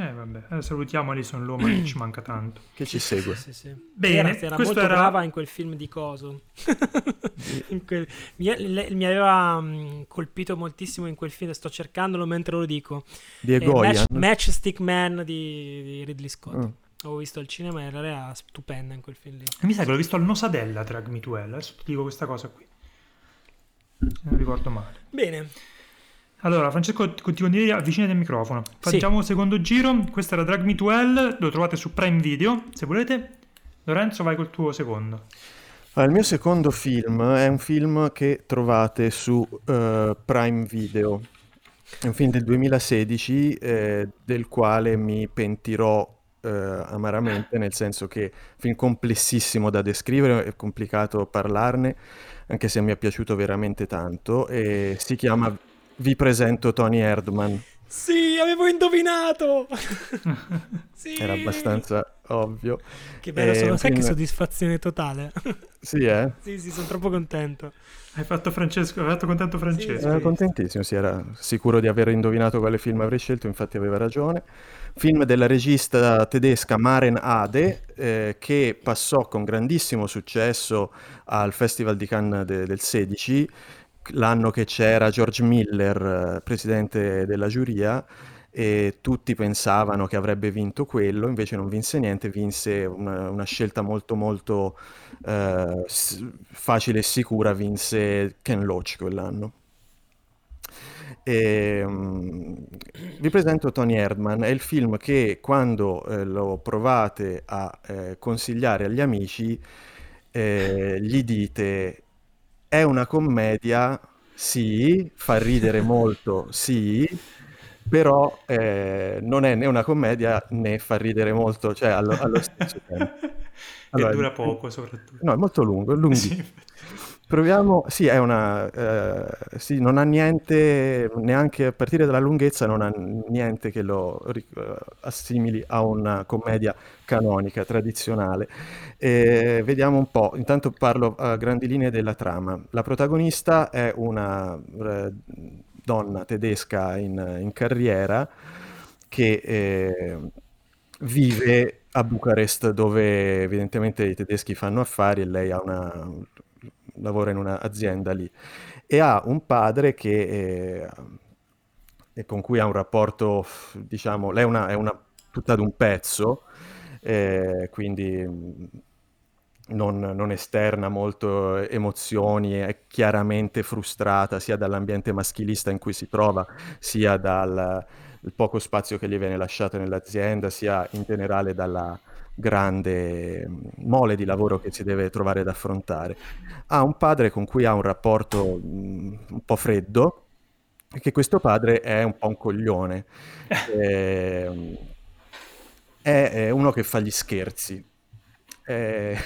Eh, vabbè, eh, salutiamo Alison Loman che ci manca tanto. Che ci segue. Sì, sì. Bene, era, era questo molto era- brava in quel film di Coso. *laughs* Quel- mi, le- mi aveva mm, colpito moltissimo in quel film, sto cercandolo mentre lo dico. Di Eh, Egoyan. Match, Matchstick Man di, di Ridley Scott. Mm. Ho visto al cinema e era stupenda in quel film lì. E mi sa che l'ho visto al Nosadella Drag Me to Hell, adesso ti dico questa cosa qui. Non ricordo male. Bene, Allora, Francesco, ti ti condivido avvicinati al microfono. Sì. Facciamo un secondo giro. Questo era Drag Me to Hell, lo trovate su Prime Video, se volete. Lorenzo, vai col tuo secondo. Il mio secondo film è un film che trovate su eh, Prime Video. È un film del 2016 eh, del quale mi pentirò eh, amaramente, nel senso che è un film complessissimo da descrivere, è complicato parlarne, anche se mi è piaciuto veramente tanto. E si chiama Vi presento Tony Erdman. Sì, avevo indovinato! *laughs* sì! Era abbastanza ovvio. Che bello, È sono, sai che film- soddisfazione totale. Sì, eh? sì, sì, sono troppo contento. Hai fatto Francesco, hai fatto contento Francesco. Era contentissimo, sì, era sicuro di aver indovinato quale film avrei scelto, infatti aveva ragione. Film della regista tedesca Maren Ade, eh, che passò con grandissimo successo al Festival di Cannes de- del 16, l'anno che c'era George Miller, eh, presidente della giuria, e tutti pensavano che avrebbe vinto quello, invece non vinse niente, vinse una, una scelta molto molto eh, facile e sicura, vinse Ken Loach quell'anno. E, um, vi presento Tony Erdman, è il film che quando eh, lo provate a eh, consigliare agli amici eh, gli dite è una commedia, sì, fa ridere *laughs* molto, sì, però eh, non è né una commedia né fa ridere molto, cioè allo, allo stesso tempo. *laughs* Allora, e dura poco soprattutto. No, è molto lungo, è lunghissimo. Sì. Proviamo, sì, è una, eh, sì, non ha niente, neanche a partire dalla lunghezza, non ha niente che lo uh, assimili a una commedia canonica, tradizionale. E vediamo un po', intanto parlo a grandi linee della trama. La protagonista è una uh, donna tedesca in, in carriera che eh, vive a Bucarest dove evidentemente i tedeschi fanno affari e lei ha una lavora in un'azienda lì. E ha un padre che eh, con cui ha un rapporto, diciamo, lei è una, è una tutta d'un pezzo, eh, quindi non, non, esterna molto emozioni, è chiaramente frustrata sia dall'ambiente maschilista in cui si trova, sia dal poco spazio che gli viene lasciato nell'azienda, sia in generale dalla, grande mm, mole di lavoro che si deve trovare ad affrontare. Ha un padre con cui ha un rapporto mm, un po' freddo, e che questo padre è un po' un coglione. *laughs* Eh, è, è uno che fa gli scherzi, eh,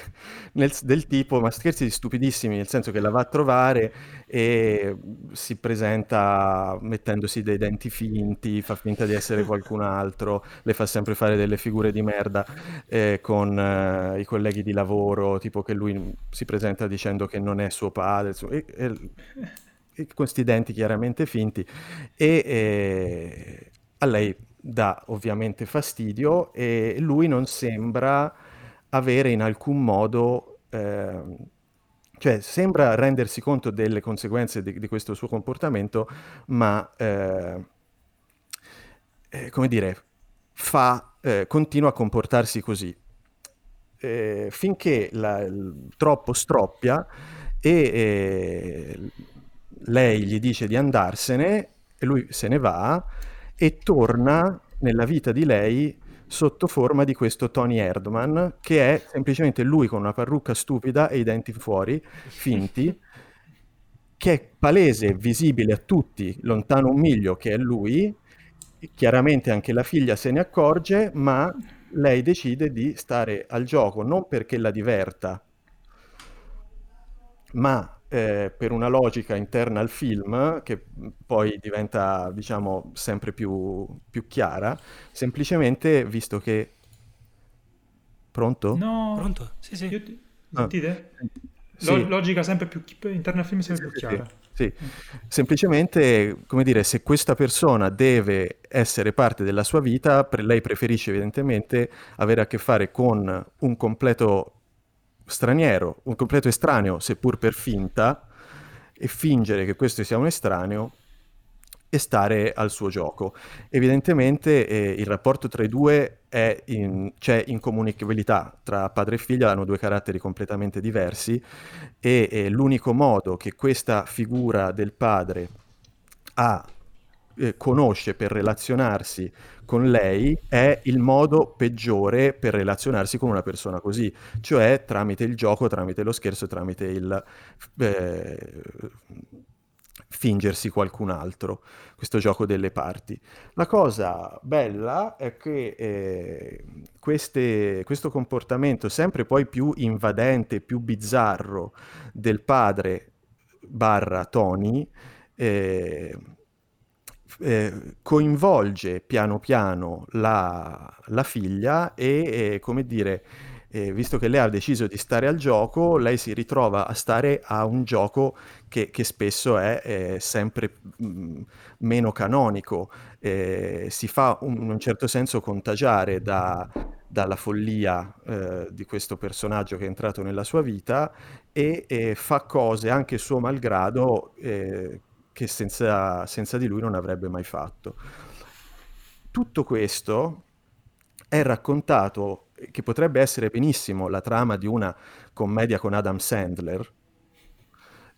nel, del tipo, ma scherzi stupidissimi, nel senso che la va a trovare e si presenta mettendosi dei denti finti, fa finta di essere qualcun altro, le fa sempre fare delle figure di merda eh, con eh, i colleghi di lavoro, tipo che lui si presenta dicendo che non è suo padre, e, e, e con questi denti chiaramente finti, e a lei dà ovviamente fastidio e lui non sembra avere in alcun modo, eh, cioè sembra rendersi conto delle conseguenze di, di questo suo comportamento, ma eh, eh, come dire, fa, eh, continua a comportarsi così. Eh, finché la, troppo stroppia e eh, lei gli dice di andarsene e lui se ne va e torna nella vita di lei sotto forma di questo Tony Erdman, che è semplicemente lui con una parrucca stupida e i denti fuori, finti, *laughs* che è palese, visibile a tutti, lontano un miglio, che è lui. Chiaramente anche la figlia se ne accorge, ma lei decide di stare al gioco non perché la diverta, ma eh, per una logica interna al film, che poi diventa, diciamo, sempre più, più chiara, semplicemente visto che... Pronto? No, pronto? Sì, sì. Io ti... Sentite? Ah. Sì. Logica sempre più interna al film, sempre sì, più chiara. Sì, sì. semplicemente, come dire, se questa persona deve essere parte della sua vita, lei preferisce evidentemente avere a che fare con un completo straniero, un completo estraneo, seppur per finta, e fingere che questo sia un estraneo e stare al suo gioco. Evidentemente eh, il rapporto tra i due è in, c'è incomunicabilità tra padre e figlia, hanno due caratteri completamente diversi e, e l'unico modo che questa figura del padre ha eh, conosce per relazionarsi con lei è il modo peggiore per relazionarsi con una persona così, cioè tramite il gioco, tramite lo scherzo, tramite il eh, fingersi qualcun altro, questo gioco delle parti. La cosa bella è che eh, queste, questo comportamento sempre poi più invadente, più bizzarro del padre barra Tony, eh, eh, coinvolge piano piano la, la figlia e, eh, come dire, eh, visto che lei ha deciso di stare al gioco, lei si ritrova a stare a un gioco che, che spesso è sempre mh, mm, meno canonico, eh, si fa un, in un certo senso contagiare da, dalla follia eh, di questo personaggio che è entrato nella sua vita e, e fa cose anche suo malgrado eh, che senza, senza di lui non avrebbe mai fatto. Tutto questo è raccontato, che potrebbe essere benissimo la trama di una commedia con Adam Sandler,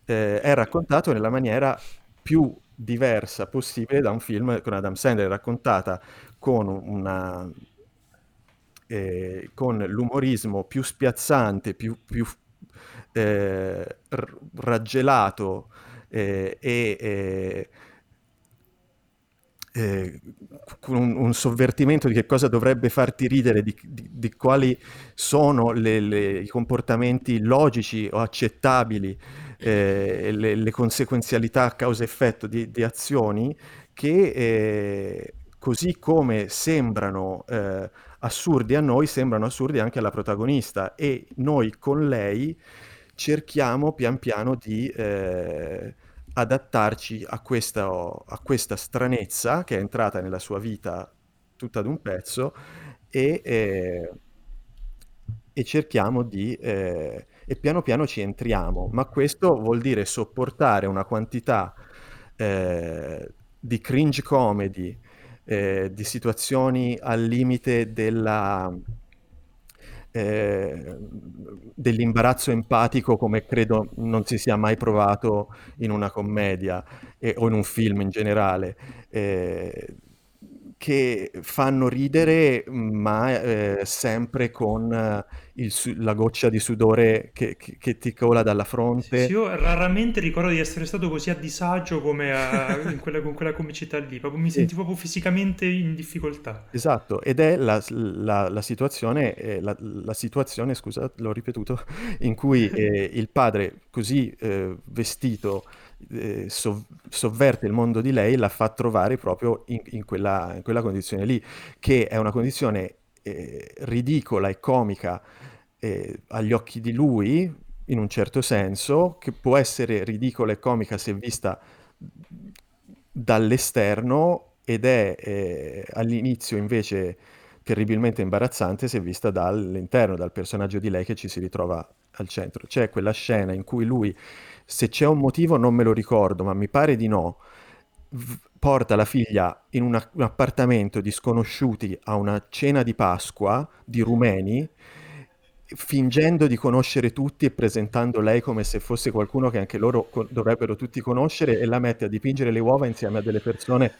eh, è raccontato nella maniera più diversa possibile da un film con Adam Sandler raccontata con una eh, con l'umorismo più spiazzante, più, più eh, raggelato eh, e eh, eh, un, un, sovvertimento di che cosa dovrebbe farti ridere, di, di, di quali sono le, le, i comportamenti logici o accettabili, eh, le, le, conseguenzialità causa-effetto di, di, azioni che eh, così come sembrano eh, assurdi a noi, sembrano assurdi anche alla protagonista. E noi con lei cerchiamo pian piano di eh, adattarci a questa, a questa, stranezza che è entrata nella sua vita tutta ad un pezzo e, eh, e cerchiamo di... Eh, e piano piano ci entriamo, ma questo vuol dire sopportare una quantità eh, di cringe comedy, eh, di situazioni al limite della, eh, dell'imbarazzo empatico come credo non si sia mai provato in una commedia eh, o in un film in generale. Eh, che fanno ridere, ma eh, sempre con eh, la goccia di sudore che, che, che, ti cola dalla fronte. Sì, io raramente ricordo di essere stato così a disagio come a, *laughs* quella, con quella comicità lì, proprio mi sentivo proprio fisicamente in difficoltà. Esatto, ed è la, la, la situazione, eh, la, situazione, scusa, l'ho ripetuto, *laughs* in cui *laughs* eh, il padre così eh, vestito eh, sov- sovverte il mondo di lei, la fa trovare proprio in, in, quella, in quella, condizione lì, che è una condizione eh, ridicola e comica eh, agli occhi di lui, in un certo senso, che può essere ridicola e comica se vista dall'esterno ed è eh, all'inizio invece terribilmente imbarazzante se vista dall'interno, dal personaggio di lei che ci si ritrova al centro. C'è quella scena in cui lui se c'è un motivo non me lo ricordo, ma mi pare di no, v- porta la figlia in una, un appartamento di sconosciuti a una cena di Pasqua di rumeni, fingendo di conoscere tutti e presentando lei come se fosse qualcuno che anche loro co- dovrebbero tutti conoscere e la mette a dipingere le uova insieme a delle persone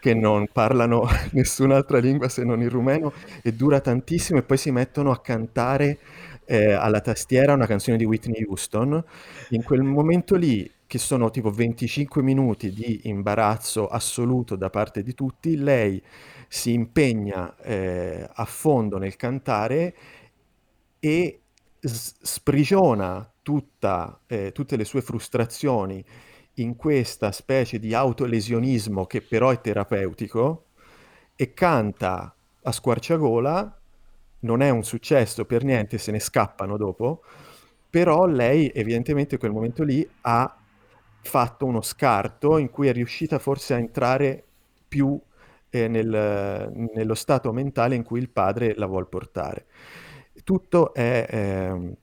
che non parlano *laughs* nessun'altra lingua se non il rumeno e dura tantissimo e poi si mettono a cantare eh, alla tastiera una canzone di Whitney Houston. In quel momento lì, che sono tipo 25 minuti di imbarazzo assoluto da parte di tutti, lei si impegna eh, a fondo nel cantare e s- sprigiona tutta, eh, tutte le sue frustrazioni in questa specie di autolesionismo che però è terapeutico e canta a squarciagola non è un successo per niente, se ne scappano dopo, però lei evidentemente in quel momento lì ha fatto uno scarto in cui è riuscita forse a entrare più eh, nel, nello stato mentale in cui il padre la vuol portare. Tutto è eh,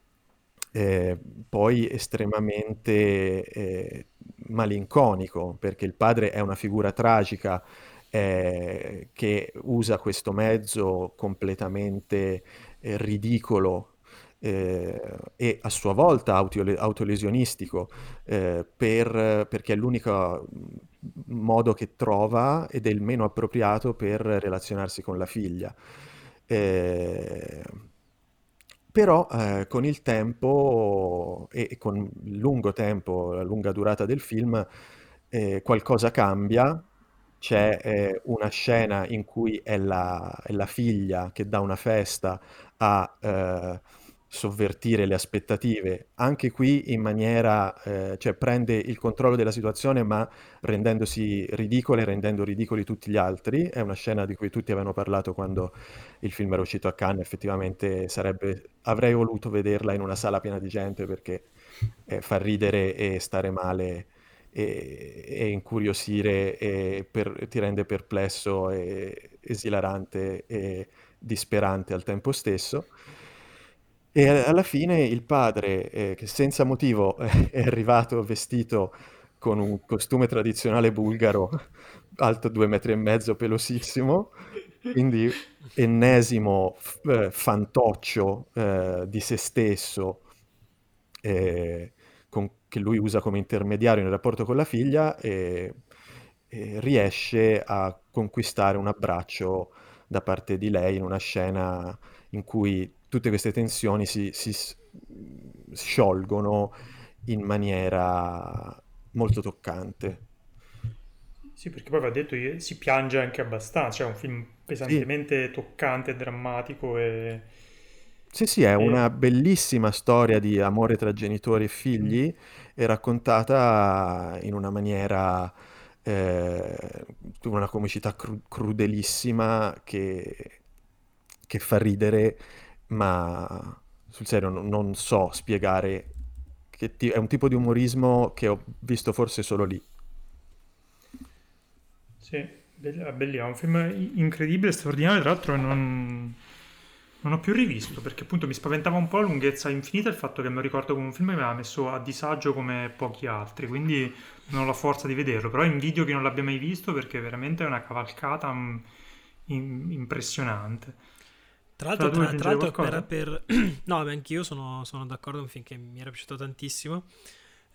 eh, poi estremamente eh, malinconico perché il padre è una figura tragica eh, che usa questo mezzo completamente eh, ridicolo eh, e a sua volta autole- autolesionistico eh, per, perché è l'unico modo che trova ed è il meno appropriato per relazionarsi con la figlia. Eh, però eh, con il tempo e, e, con il lungo tempo, la lunga durata del film, eh, qualcosa cambia c'è eh, una scena in cui è la, è la, figlia che dà una festa a eh, sovvertire le aspettative, anche qui in maniera, eh, cioè prende il controllo della situazione ma rendendosi ridicole, rendendo ridicoli tutti gli altri, è una scena di cui tutti avevano parlato quando il film era uscito a Cannes, effettivamente sarebbe, avrei voluto vederla in una sala piena di gente perché eh, fa ridere e stare male e, e incuriosire e per, ti rende perplesso e esilarante e disperante al tempo stesso. E alla fine il padre, eh, che senza motivo *laughs* è arrivato vestito con un costume tradizionale bulgaro, alto due metri e mezzo, pelosissimo, quindi ennesimo eh, fantoccio eh, di se stesso, eh, che lui usa come intermediario nel rapporto con la figlia e, e riesce a conquistare un abbraccio da parte di lei in una scena in cui tutte queste tensioni si, si sciolgono in maniera molto toccante. Sì, perché poi va detto che si piange anche abbastanza, cioè è un film pesantemente sì. toccante, drammatico e... Sì, sì, è una bellissima storia di amore tra genitori e figli e raccontata in una maniera, eh, una comicità cru- crudelissima che, che fa ridere, ma sul serio non, non so spiegare, che ti- è un tipo di umorismo che ho visto forse solo lì. Sì, bellissimo, è un film incredibile, straordinario, tra l'altro non, non ho più rivisto perché appunto mi spaventava un po' la lunghezza infinita il fatto che me lo ricordo come un film che mi aveva messo a disagio come pochi altri, quindi non ho la forza di vederlo, però invidio che non l'abbia mai visto perché veramente è una cavalcata mm, in, impressionante. Tra l'altro, tra, tra l'altro per, per... *clears throat* no, beh, anch'io sono, sono d'accordo, è un film che mi era piaciuto tantissimo.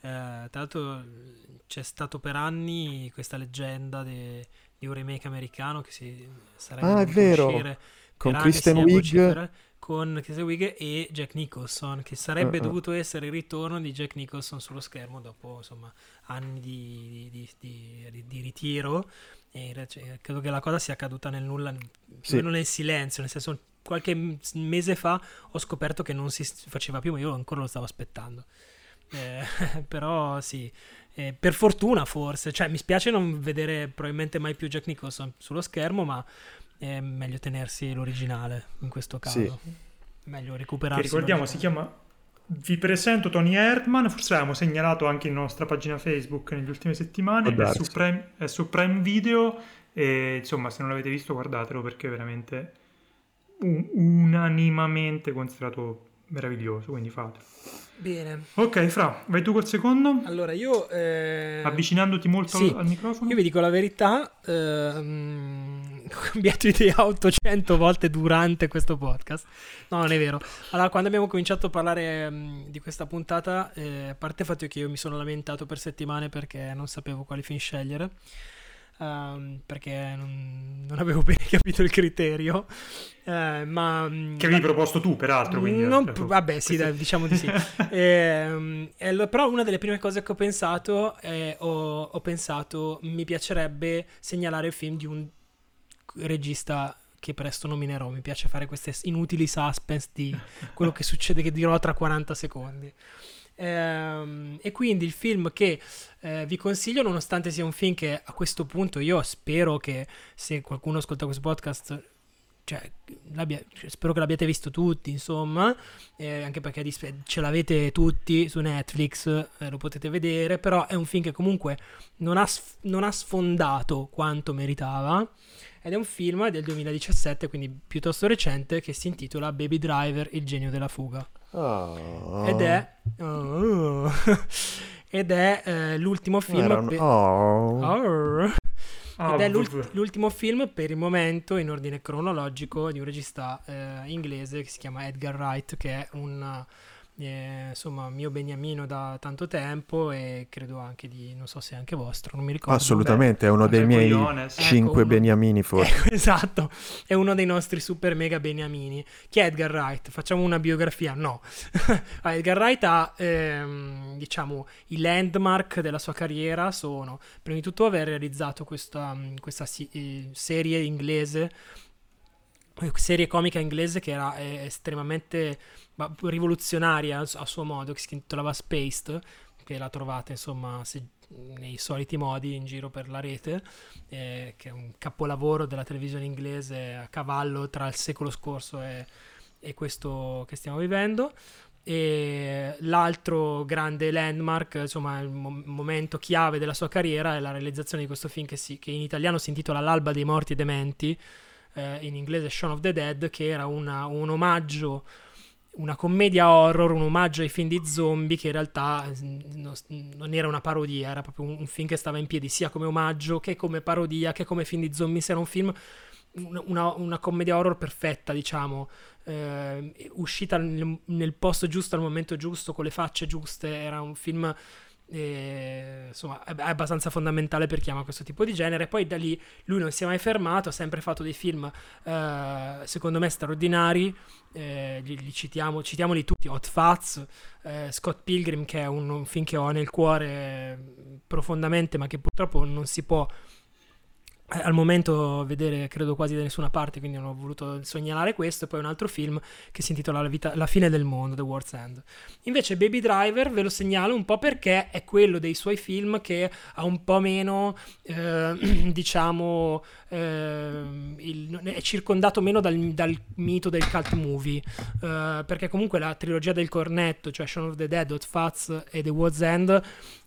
Eh, tra l'altro c'è stato per anni questa leggenda de, di un remake americano che si sarebbe ah, è vero. Con Kristen Wiig con Kristen Wiig e Jack Nicholson che sarebbe uh-uh. dovuto essere il ritorno di Jack Nicholson sullo schermo dopo insomma anni di, di, di, di ritiro e cioè, credo che la cosa sia accaduta nel nulla sì. meno nel silenzio nel senso qualche mese fa ho scoperto che non si faceva più ma io ancora lo stavo aspettando eh, *laughs* però sì, eh, per fortuna forse, cioè mi spiace non vedere probabilmente mai più Jack Nicholson sullo schermo, ma è meglio tenersi l'originale in questo caso. Sì. Meglio recuperarsi. Che ricordiamo, si chiama vi presento Tony Erdman, forse l'abbiamo segnalato anche in nostra pagina Facebook negli ultime settimane, è su, Prime, è su, Prime, Video e insomma se non l'avete visto guardatelo perché è veramente un, unanimamente considerato meraviglioso, quindi fatelo. Bene. Ok, Fra, vai tu col secondo. Allora, io... Eh... Avvicinandoti molto sì, al, al, microfono. Io vi dico la verità, ehm... ho cambiato idea 800 volte durante questo podcast. No, non è vero. Allora, quando abbiamo cominciato a parlare um, di questa puntata, eh, a parte il fatto che io mi sono lamentato per settimane perché non sapevo quali film scegliere, um, perché non, non, avevo bene *laughs* capito il criterio. Uh, ma, mm, che avevi proposto tu, peraltro. Quindi, non, cioè, vabbè, sì, dai, diciamo di sì. *laughs* e, e, però una delle prime cose che ho pensato è ho, ho pensato mi piacerebbe segnalare il film di un regista che presto nominerò. Mi piace fare queste inutili suspense di quello che succede che dirò tra 40 secondi. Ehm, e quindi il film che eh, vi consiglio, nonostante sia un film che a questo punto io spero che se qualcuno ascolta questo podcast cioè, cioè, spero che l'abbiate visto tutti, insomma, eh, anche perché ce l'avete tutti su Netflix, eh, lo potete vedere, però è un film che comunque non ha, non ha, sfondato quanto meritava, ed è un film del 2017, quindi piuttosto recente, che si intitola Baby Driver, il genio della fuga. Oh. Ed è... Oh. *laughs* ed è eh, l'ultimo film... Un... Per... Oh. Ed è l'ultimo film per il momento in ordine cronologico di un regista eh, inglese che si chiama Edgar Wright, che è un eh, insomma mio beniamino da tanto tempo e credo anche di non so se anche vostro non mi ricordo assolutamente Beh, è uno dei miei cinque ecco, beniamini *laughs* forse. Ecco, esatto è uno dei nostri super mega beniamini. Chi è Edgar Wright? Facciamo una biografia? No. *laughs* Edgar Wright ha ehm, diciamo i landmark della sua carriera sono prima di tutto aver realizzato questa, questa si- serie inglese serie comica inglese che era eh, estremamente rivoluzionaria a suo modo, che si intitolava Spaced, che la trovate insomma se, nei soliti modi in giro per la rete, eh, che è un capolavoro della televisione inglese a cavallo tra il secolo scorso e, e questo che stiamo vivendo. E l'altro grande landmark, insomma, il mo- momento chiave della sua carriera è la realizzazione di questo film che, si, che in italiano si intitola L'alba dei morti e dementi, eh, in inglese Shaun of the Dead, che era una, un omaggio una commedia horror, un omaggio ai film di zombie che in realtà mm, non era una parodia, era proprio un film che stava in piedi sia come omaggio che come parodia che come film di zombie, era un film una, una commedia horror perfetta, diciamo, eh, uscita nel, nel, posto giusto al momento giusto, con le facce giuste, era un film... Eh, insomma, è, abbastanza fondamentale per chi ama questo tipo di genere. Poi da lì lui non si è mai fermato, ha sempre fatto dei film, eh, secondo me, straordinari. Eh, li, li, citiamo, citiamoli tutti: Hot Fats, eh, Scott Pilgrim, che è un, un film che ho nel cuore profondamente, ma che purtroppo non si può al momento vedere credo quasi da nessuna parte, quindi non ho voluto segnalare questo. E poi un altro film che si intitola La, vita, La fine del mondo, The World's End. Invece Baby Driver ve lo segnalo un po' perché è quello dei suoi film che ha un po' meno, eh, *clears throat* diciamo, eh, il, è circondato meno dal, dal, mito del cult movie. Eh, perché comunque la trilogia del cornetto, cioè Shaun of the Dead, Hot Fats e The World's End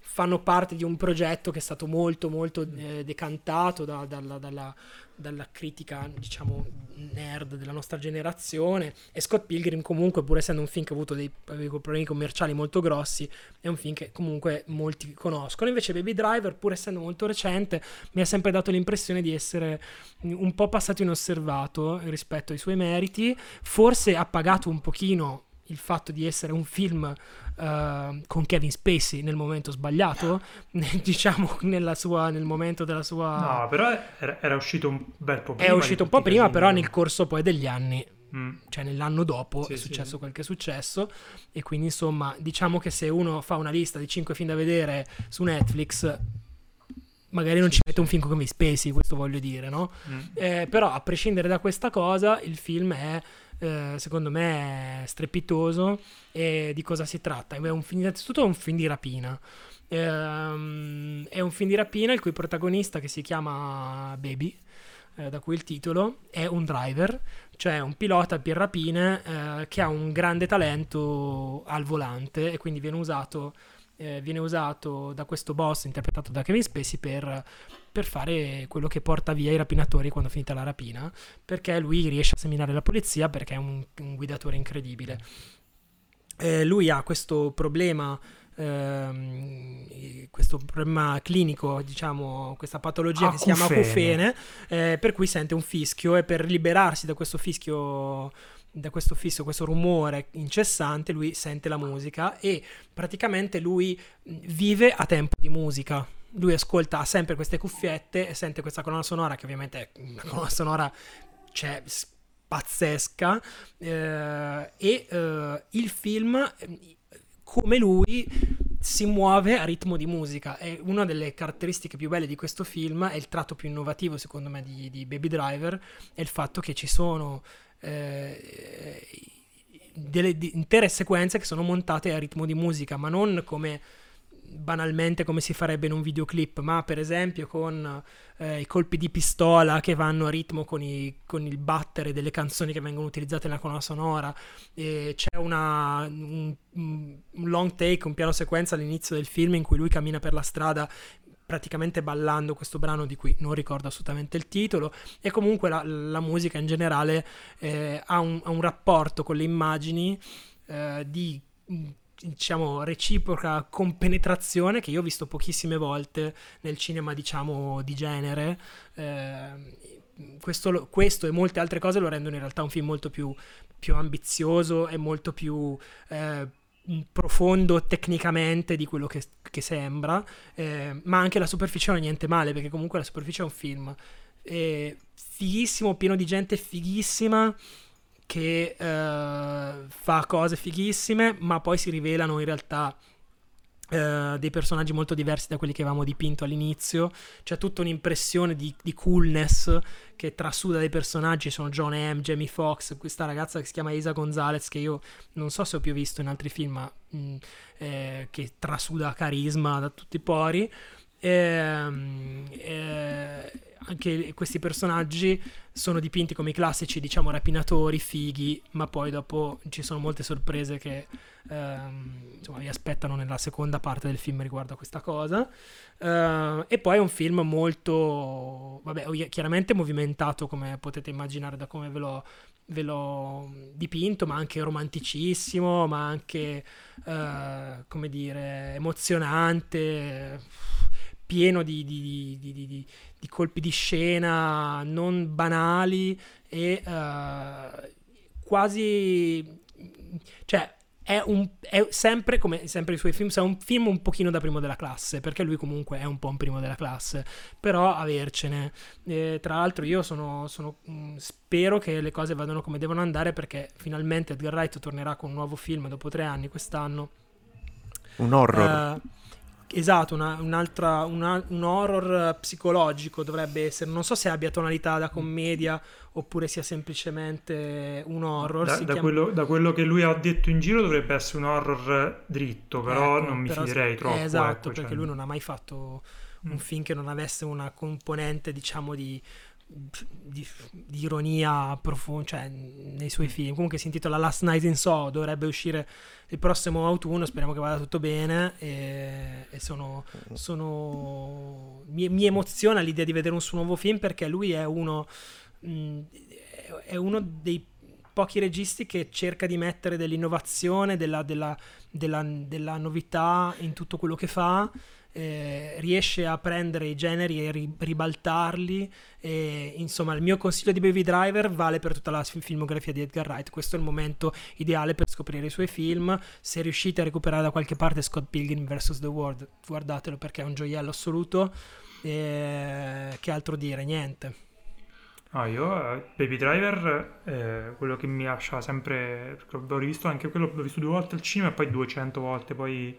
fanno parte di un progetto che è stato molto molto eh, decantato da, dalla, dalla, dalla, critica diciamo nerd della nostra generazione. E Scott Pilgrim comunque pur essendo un film che ha avuto dei, dei problemi commerciali molto grossi è un film che comunque molti conoscono. Invece Baby Driver pur essendo molto recente mi ha sempre dato l'impressione di essere un po' passato inosservato rispetto ai suoi meriti. Forse ha pagato un pochino il fatto di essere un film uh, con Kevin Spacey nel momento sbagliato, *laughs* diciamo sua, nel momento della sua... No, però era, era, uscito un bel po' prima. È uscito un po' prima, però nel corso poi degli anni. Mm. Cioè nell'anno dopo sì, è successo sì. quel che è successo e quindi insomma diciamo che se uno fa una lista di 5 film da vedere su Netflix magari non ci mette un film come Spacey, questo voglio dire, no? Mm. Eh, però a prescindere da questa cosa il film è eh, secondo me è strepitoso e di cosa si tratta? È un film, innanzitutto è un film di rapina. Ehm, è un film di rapina il cui protagonista che si chiama Baby, eh, da cui il titolo, è un driver, cioè un pilota per rapine eh, che ha un grande talento al volante e quindi viene usato, eh, viene usato da questo boss interpretato da Kevin Spacey per per fare quello che porta via i rapinatori quando è finita la rapina, perché lui riesce a seminare la polizia perché è un, un guidatore incredibile. Eh, lui ha questo problema ehm, questo problema clinico, diciamo, questa patologia acufene. che si chiama acufene, eh, per cui sente un fischio e per liberarsi da questo fischio da questo fischio, questo rumore incessante, lui sente la musica e praticamente lui vive a tempo di musica lui ascolta sempre queste cuffiette e sente questa colonna sonora che ovviamente è una colonna sonora cioè, pazzesca eh, e eh, il film come lui si muove a ritmo di musica. E una delle caratteristiche più belle di questo film è il tratto più innovativo secondo me di, di Baby Driver è il fatto che ci sono eh, delle intere sequenze che sono montate a ritmo di musica ma non come banalmente come si farebbe in un videoclip, ma per esempio con eh, i colpi di pistola che vanno a ritmo con, i, con, il battere delle canzoni che vengono utilizzate nella colonna sonora. E c'è una, un, un long take, un piano sequenza all'inizio del film in cui lui cammina per la strada praticamente ballando questo brano di cui non ricordo assolutamente il titolo e comunque la, la musica in generale eh, ha, un, ha, un, rapporto con le immagini eh, di diciamo reciproca compenetrazione che io ho visto pochissime volte nel cinema diciamo di genere. Eh, questo, questo, e molte altre cose lo rendono in realtà un film molto più, più ambizioso e molto più eh, profondo tecnicamente di quello che, che sembra. Eh, ma anche la superficie non è niente male perché comunque la superficie è un film. Fighissimo pieno di gente fighissima che uh, fa cose fighissime, ma poi si rivelano in realtà uh, dei personaggi molto diversi da quelli che avevamo dipinto all'inizio. C'è tutta un'impressione di, di coolness che trasuda dei personaggi. Sono John M., Jamie Foxx, questa ragazza che si chiama Isa Gonzalez, che io non so se ho più visto in altri film, ma mh, mm, eh, che trasuda carisma da tutti i pori. Ehm, eh, anche questi personaggi sono dipinti come i classici, diciamo, rapinatori, fighi, ma poi dopo ci sono molte sorprese che ehm, insomma, vi aspettano nella seconda parte del film riguardo a questa cosa. Uh, e poi è un film molto, vabbè, chiaramente movimentato, come potete immaginare da come ve l'ho, ve l'ho dipinto, ma anche romanticissimo, ma anche, uh, come dire, emozionante pieno di, di, di, di, colpi di scena non banali e uh, quasi... cioè è, un, è, sempre, come sempre i suoi film, è un film un pochino da primo della classe, perché lui comunque è un po' un primo della classe, però avercene. Eh, tra l'altro io sono, sono, mm, spero che le cose vadano come devono andare, perché finalmente Edgar Wright tornerà con un nuovo film dopo tre anni quest'anno. Un horror. Uh, Esatto, una, un'altra, una, un horror psicologico dovrebbe essere. Non so se abbia tonalità da commedia oppure sia semplicemente un horror. Da, da, chiama... quello, da, quello, che lui ha detto in giro dovrebbe essere un horror dritto, però ecco, non mi però, fiderei troppo. esatto, ecco, perché cioè... lui non ha mai fatto un mm. film che non avesse una componente, diciamo, di di, di ironia profonda cioè, nei suoi film. Comunque si intitola Last Night in Soho, dovrebbe uscire il prossimo autunno, speriamo che vada tutto bene e, e sono, sono... Mi, mi, emoziona l'idea di vedere un suo nuovo film perché lui è uno, mh, è uno dei pochi registi che cerca di mettere dell'innovazione, della, della, della, della novità in tutto quello che fa eh, riesce a prendere i generi e ri- ribaltarli. E, insomma, il mio consiglio di Baby Driver vale per tutta la filmografia di Edgar Wright. Questo è il momento ideale per scoprire i suoi film. Se riuscite a recuperare da qualche parte Scott Pilgrim vs. The World, guardatelo perché è un gioiello assoluto. E, che altro dire? Niente. Ah, io uh, Baby Driver, eh, quello che mi lascia sempre, perché l'ho rivisto anche quello, l'ho visto due volte al cinema e poi 200 volte poi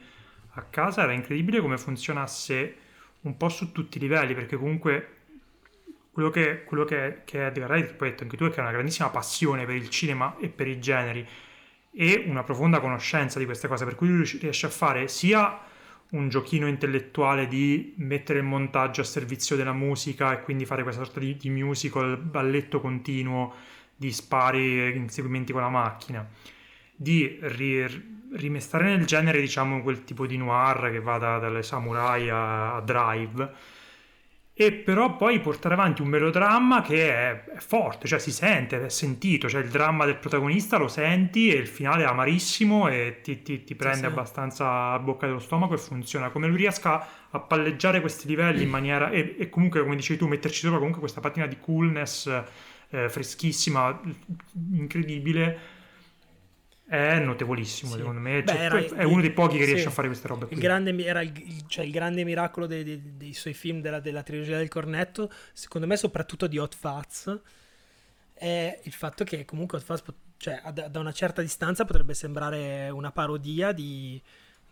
a casa era incredibile come funzionasse un po' su tutti i livelli, perché comunque quello che, quello che, che Edgar Wright, poi detto anche tu, è che ha una grandissima passione per il cinema e per i generi e una profonda conoscenza di queste cose, per cui lui riesce a fare sia un giochino intellettuale di mettere il montaggio a servizio della musica e quindi fare questa sorta di, di musical, balletto continuo di spari e inseguimenti con la macchina, di ri- rimestare nel genere, diciamo, quel tipo di noir che va da, dalle samurai a, a, drive. E però poi portare avanti un melodramma che è, è, forte, cioè si sente, è sentito, cioè il dramma del protagonista lo senti e il finale è amarissimo e ti, ti, ti prende sì, sì. abbastanza a bocca dello stomaco e funziona. Come lui riesca a palleggiare questi livelli in maniera... E, e comunque, come dicevi tu, metterci sopra comunque questa patina di coolness eh, freschissima, incredibile è notevolissimo, sì. secondo me. Cioè, Beh, è uno dei pochi che sì. riesce a fare queste robe qui. Il grande, era il, cioè, il grande miracolo dei, dei, dei suoi film della, della, trilogia del cornetto, secondo me, soprattutto di Hot Fuzz, è il fatto che comunque Hot Fuzz, cioè, da, da una certa distanza potrebbe sembrare una parodia di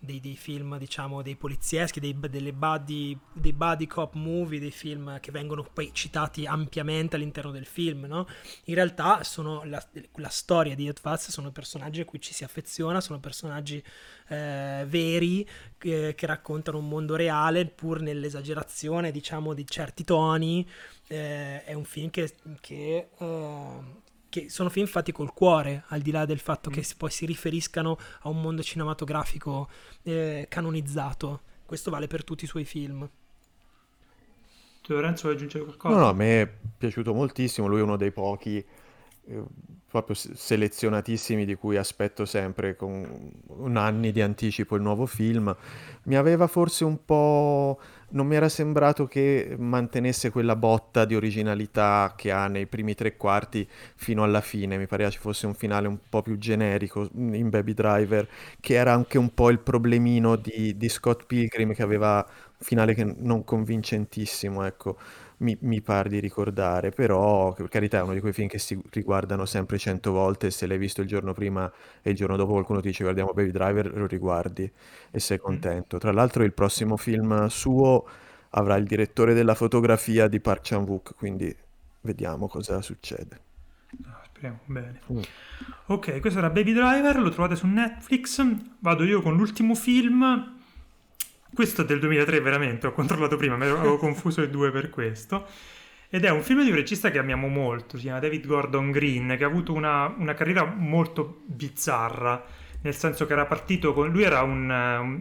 dei, dei, film, diciamo, dei polizieschi, dei, delle buddy, dei buddy cop movie, dei film che vengono poi citati ampiamente all'interno del film, no? In realtà sono la, la storia di Hot sono personaggi a cui ci si affeziona, sono personaggi eh, veri eh, che raccontano un mondo reale pur nell'esagerazione, diciamo, di certi toni. Eh, è un film che, che eh, che sono film fatti col cuore, al di là del fatto mm. che poi si riferiscano a un mondo cinematografico eh, canonizzato. Questo vale per tutti i suoi film. Tu Lorenzo vuoi aggiungere qualcosa? No, no, a me è piaciuto moltissimo, lui è uno dei pochi eh, proprio selezionatissimi di cui aspetto sempre con un anni di anticipo il nuovo film. Mi aveva forse un po' non mi era sembrato che mantenesse quella botta di originalità che ha nei primi tre quarti fino alla fine. Mi pareva ci fosse un finale un po' più generico in Baby Driver, che era anche un po' il problemino di, di Scott Pilgrim, che aveva un finale che non convincentissimo, ecco. Mi, mi pare di ricordare, però per carità è uno di quei film che si riguardano sempre cento volte, se l'hai visto il giorno prima e il giorno dopo qualcuno ti dice guardiamo Baby Driver, lo riguardi e sei contento. Tra l'altro il prossimo film suo avrà il direttore della fotografia di Park Chan-wook, quindi vediamo cosa succede. Ah, speriamo bene. Mm. Ok, questo era Baby Driver, lo trovate su Netflix. Vado io con l'ultimo film. Questo è del 2003 veramente, ho controllato prima, mi avevo *laughs* confuso i due per questo. Ed è un film di un regista che amiamo molto, si chiama David Gordon Green, che ha avuto una, una carriera molto bizzarra nel senso che era partito con lui era un,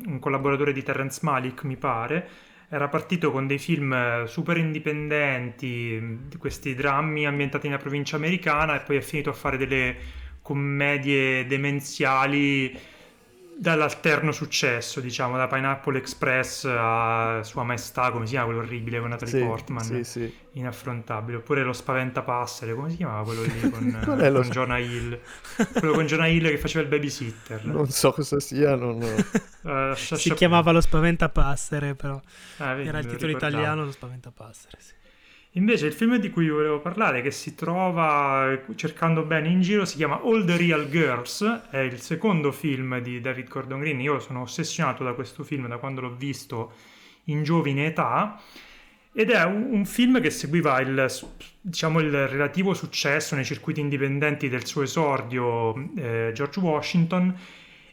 un, collaboratore di Terrence Malik mi pare era partito con dei film super indipendenti questi drammi ambientati nella provincia americana e poi è finito a fare delle commedie demenziali dall'alterno successo, diciamo, da Pineapple Express a Sua Maestà, come si chiama quello orribile con Natalie Sì, Portman, sì, sì. inaffrontabile, oppure lo Spaventapassere, come si chiamava quello lì con, *laughs* lo con Jonah Hill, quello con Jonah Hill che faceva il babysitter. Non so cosa sia, non... *laughs* Eh, Si Sasha- chiamava lo spaventapassere, però. Ah, vedi, Era il lo titolo ricordavo. italiano, lo spaventapassere. Sì. Invece il film di cui volevo parlare, che si trova cercando bene in giro, si chiama All the Real Girls, è il secondo film di David Gordon Green. Io sono ossessionato da questo film da quando l'ho visto in giovine età. Ed è un, film che seguiva il, diciamo, il relativo successo nei circuiti indipendenti del suo esordio, eh, George Washington,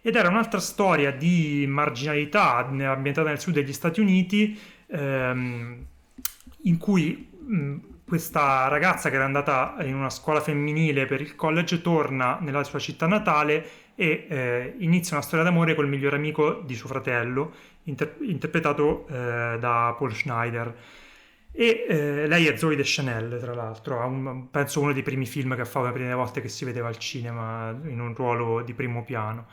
ed era un'altra storia di marginalità ambientata nel sud degli Stati Uniti, ehm, in cui questa ragazza che era andata in una scuola femminile per il college torna nella sua città natale e eh, inizia una storia d'amore col migliore amico di suo fratello, inter- interpretato eh, da Paul Schneider. E eh, lei è Zoe Deschanel, tra l'altro, ha un- penso uno dei primi film che ha fatto le prime volte che si vedeva al cinema in un ruolo di primo piano.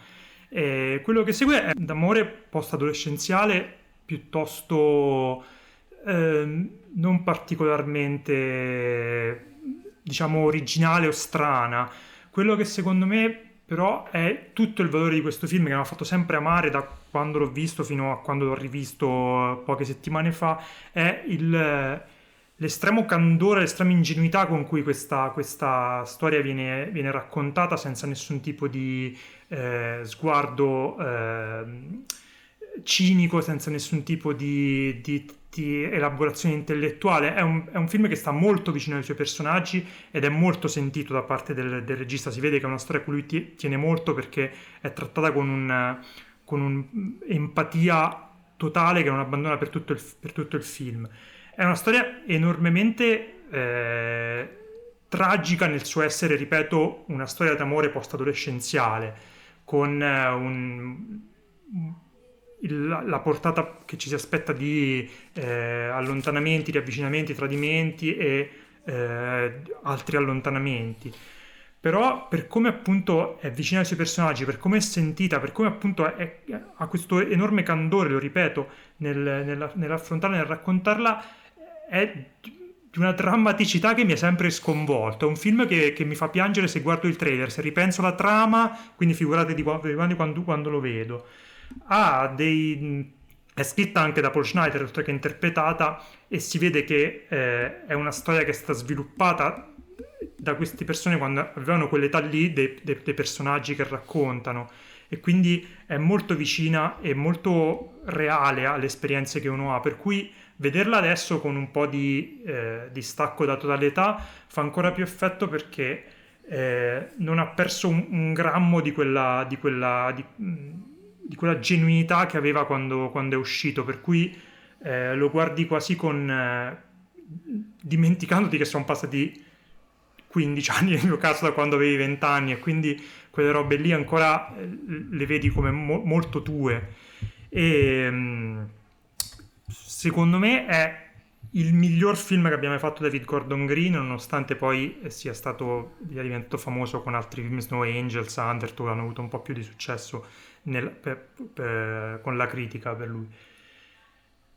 E quello che segue è d'amore post-adolescenziale piuttosto ehm, non particolarmente, diciamo, originale o strana. Quello che secondo me però è tutto il valore di questo film che mi ha fatto sempre amare da quando l'ho visto fino a quando l'ho rivisto poche settimane fa, è il, l'estremo candore, l'estrema ingenuità con cui questa, questa storia viene, viene raccontata senza nessun tipo di eh, sguardo ehm, cinico, senza nessun tipo di, di- di elaborazione intellettuale. È un, è un film che sta molto vicino ai suoi personaggi ed è molto sentito da parte del, del regista. Si vede che è una storia a cui lui ti- tiene molto perché è trattata con un con un'empatia totale che non abbandona per tutto il, per tutto il film. È una storia enormemente eh, tragica nel suo essere, ripeto, una storia d'amore post-adolescenziale, con eh, un- il- la, la portata che ci si aspetta di eh, allontanamenti, riavvicinamenti, tradimenti e eh, altri allontanamenti. Però per come appunto è vicina ai suoi personaggi, per come è sentita, per come appunto è- è- ha questo enorme candore, lo ripeto, nel- nella- nell'affrontarla, nel raccontarla, è di una drammaticità che mi ha sempre sconvolto. È un film che, che mi fa piangere se guardo il trailer, se ripenso alla trama, quindi figurate di qua- figurate quando, quando lo vedo. Ha dei... È scritta anche da Paul Schneider, oltre che interpretata, e si vede che eh, è una storia che è stata sviluppata da queste persone quando avevano quell'età lì dei, dei- dei personaggi che raccontano. E quindi è molto vicina e molto reale alle esperienze che uno ha. Per cui vederla adesso con un po' di eh, distacco da totalità fa ancora più effetto perché eh, non ha perso un, un grammo di quella, di quella, di, di quella genuinità che aveva quando, quando è uscito per cui eh, lo guardi quasi con eh, dimenticandoti che sono passati 15 *laughs* anni nel mio caso da quando avevi 20 anni e quindi quelle robe lì ancora eh, le vedi come mo- molto tue. E mm, secondo me è il miglior film che abbia mai fatto David Gordon Green nonostante poi sia stato sia diventato famoso con altri film Snow Angels, Undertow hanno avuto un po' più di successo nel- per- per- con la critica per lui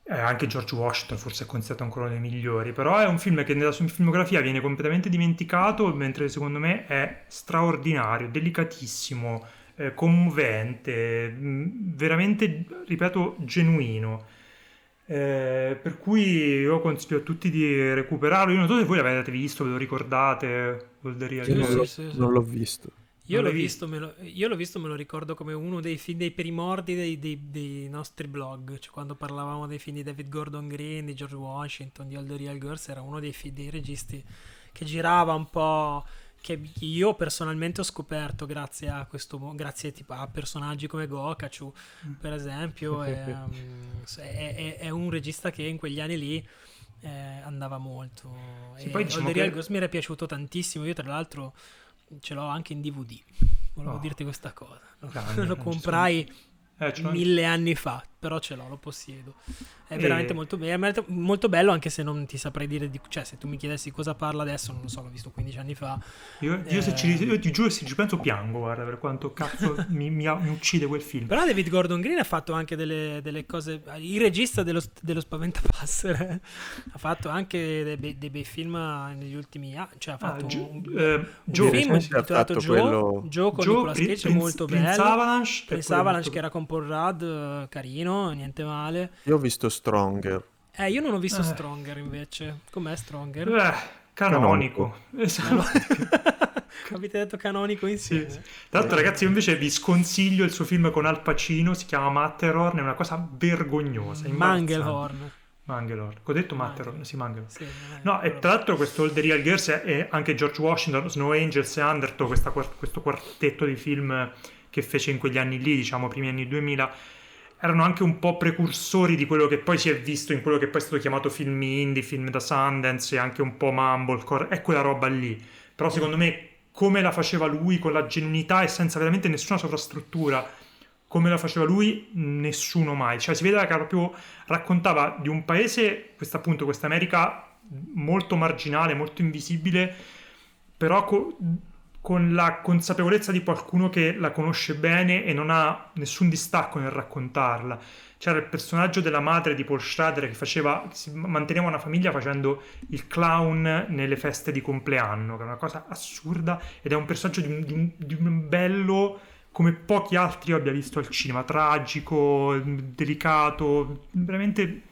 eh, anche George Washington forse è considerato ancora uno dei migliori, però è un film che nella sua filmografia viene completamente dimenticato, mentre secondo me è straordinario, delicatissimo, eh, commovente, mh, veramente, ripeto, genuino. Eh, per cui io consiglio a tutti di recuperarlo. Io non so se voi l'avete visto, ve lo ricordate. Real Sì, non, sì, sì. non l'ho visto. Io Non l'ho, visto, me lo, io l'ho visto, me lo ricordo come uno dei film dei primordi dei, dei- dei nostri blog, cioè quando parlavamo dei film di David Gordon Green, di George Washington, di All the Real Girls, era uno dei, fi- dei registi che girava un po', che io personalmente ho scoperto grazie a questo, grazie tipo, a personaggi come Gokachu, per esempio, *laughs* e, um, è, è- è un regista che in quegli anni lì eh, andava molto. Sì, e poi diciamo Real che- Girls mi era piaciuto tantissimo, io tra l'altro ce l'ho anche in DVD. Volevo Oh. dirti questa cosa. *laughs* Lo- Grande, lo comprai Eh, mille anni fa. Però ce l'ho, lo possiedo. È E- veramente molto, be- è molto bello, anche se non ti saprei dire di... Cioè, se tu mi chiedessi cosa parla adesso, non lo so, l'ho visto 15 anni fa. Io, io se Eh. ci, io ti giuro, se ci penso piango, guarda, per quanto cazzo *laughs* mi, mi- mi uccide quel film. Però David Gordon Green ha fatto anche delle, delle cose... Il regista dello, dello Spaventapassere *laughs* ha fatto anche dei, bei- dei bei film negli ultimi anni. Cioè, ha Ah, fatto Gio- un, eh, un film intitolato Joe, quello- Joe con Joe, Nicolas Cage, Prince- molto Prince bello. Avalanche, Prince Avalanche che era con Paul Rudd, eh, carino, niente male. Io ho visto Stronger. Eh, io non ho visto Eh. Stronger invece. Com'è Stronger? Eh, canonico. Esatto. *laughs* Avete detto canonico insieme? Sì, sì. Tra l'altro, ragazzi, io invece vi sconsiglio il suo film con Al Pacino. Si chiama Matterhorn. È una cosa vergognosa. Mangelhorn. Mangelhorn. Ho detto Matterhorn? Sì, Mangelhorn. Sì, non è- No, e tra l'altro questo All the Real Girls è- è anche George Washington, Snow Angels e Undertow, questa questo quartetto di film che fece in quegli anni lì, diciamo, primi anni 2000, erano anche un po' precursori di quello che poi si è visto in quello che poi è stato chiamato film indie, film da Sundance e anche un po' Mumblecore, è quella roba lì. Però secondo me come la faceva lui, con la genuinità e senza veramente nessuna sovrastruttura, come la faceva lui, nessuno mai. Cioè si vedeva che proprio raccontava di un paese, questa appunto, questa America molto marginale, molto invisibile, però co- con la consapevolezza di qualcuno che la conosce bene e non ha nessun distacco nel raccontarla. C'era il personaggio della madre di Paul Schrader che faceva, manteneva una famiglia facendo il clown nelle feste di compleanno, che è una cosa assurda ed è un personaggio di un, di un- di un bello come pochi altri io abbia visto al cinema, tragico, delicato, veramente...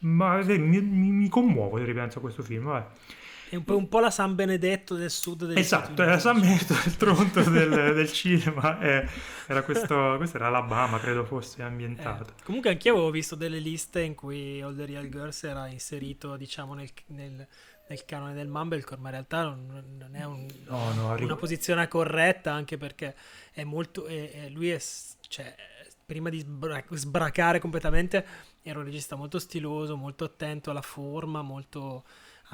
Ma eh, mi, mi- commuovo se ripenso a questo film, vabbè. È un po', un po' la San Benedetto del sud degli Esatto, era. San Benedetto del Tronto *laughs* del, del cinema, eh, era questo, questo era Alabama, credo fosse ambientato. Eh, comunque anch'io avevo visto delle liste in cui All the Real Girls era inserito, diciamo, nel, nel- nel canone del Mumblecore, ma in realtà non, non è un- No, no, una posizione corretta, anche perché è molto... è- è- lui è... cioè, prima di sbra- sbracare completamente, era un regista molto stiloso, molto attento alla forma, molto...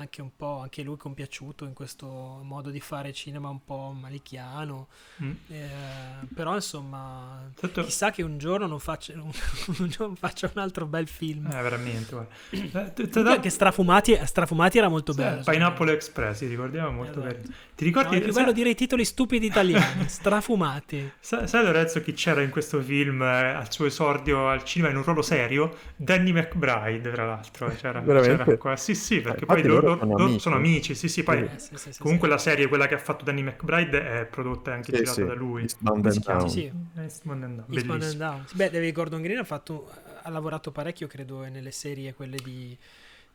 Anche un po' anche lui compiaciuto in questo modo di fare cinema un po' malichiano. Mm. Eh, però insomma, Tanto- chissà che un giorno non faccia un, *laughs* un giorno faccia un altro bel film. Eh, veramente, guarda. Eh, t- t- Comunque anche strafumati, strafumati era molto Sì, bello. Pineapple Express, sì, ricordiamo, molto Esatto. carino. Ti No, ricordi? è più sai- bello dire i titoli stupidi italiani, *laughs* strafumati. Sai, sai, Lorenzo chi c'era in questo film eh, al suo esordio al cinema in un ruolo serio? Danny McBride, tra l'altro. C'era, c'era qua. Sì, sì, perché Eh, poi loro, loro sono amici. sono amici. Sì, sì, poi Eh, sì, sì, sì, comunque sì. la serie, quella che ha fatto Danny McBride, è prodotta e anche Sì, girata sì, da lui. Eastbound si and chiama? Down. Sì, sì. Eastbound and Down, Eastbound and. Down. Beh, David Gordon Green ha, fatto, ha lavorato parecchio, credo, nelle serie, quelle di,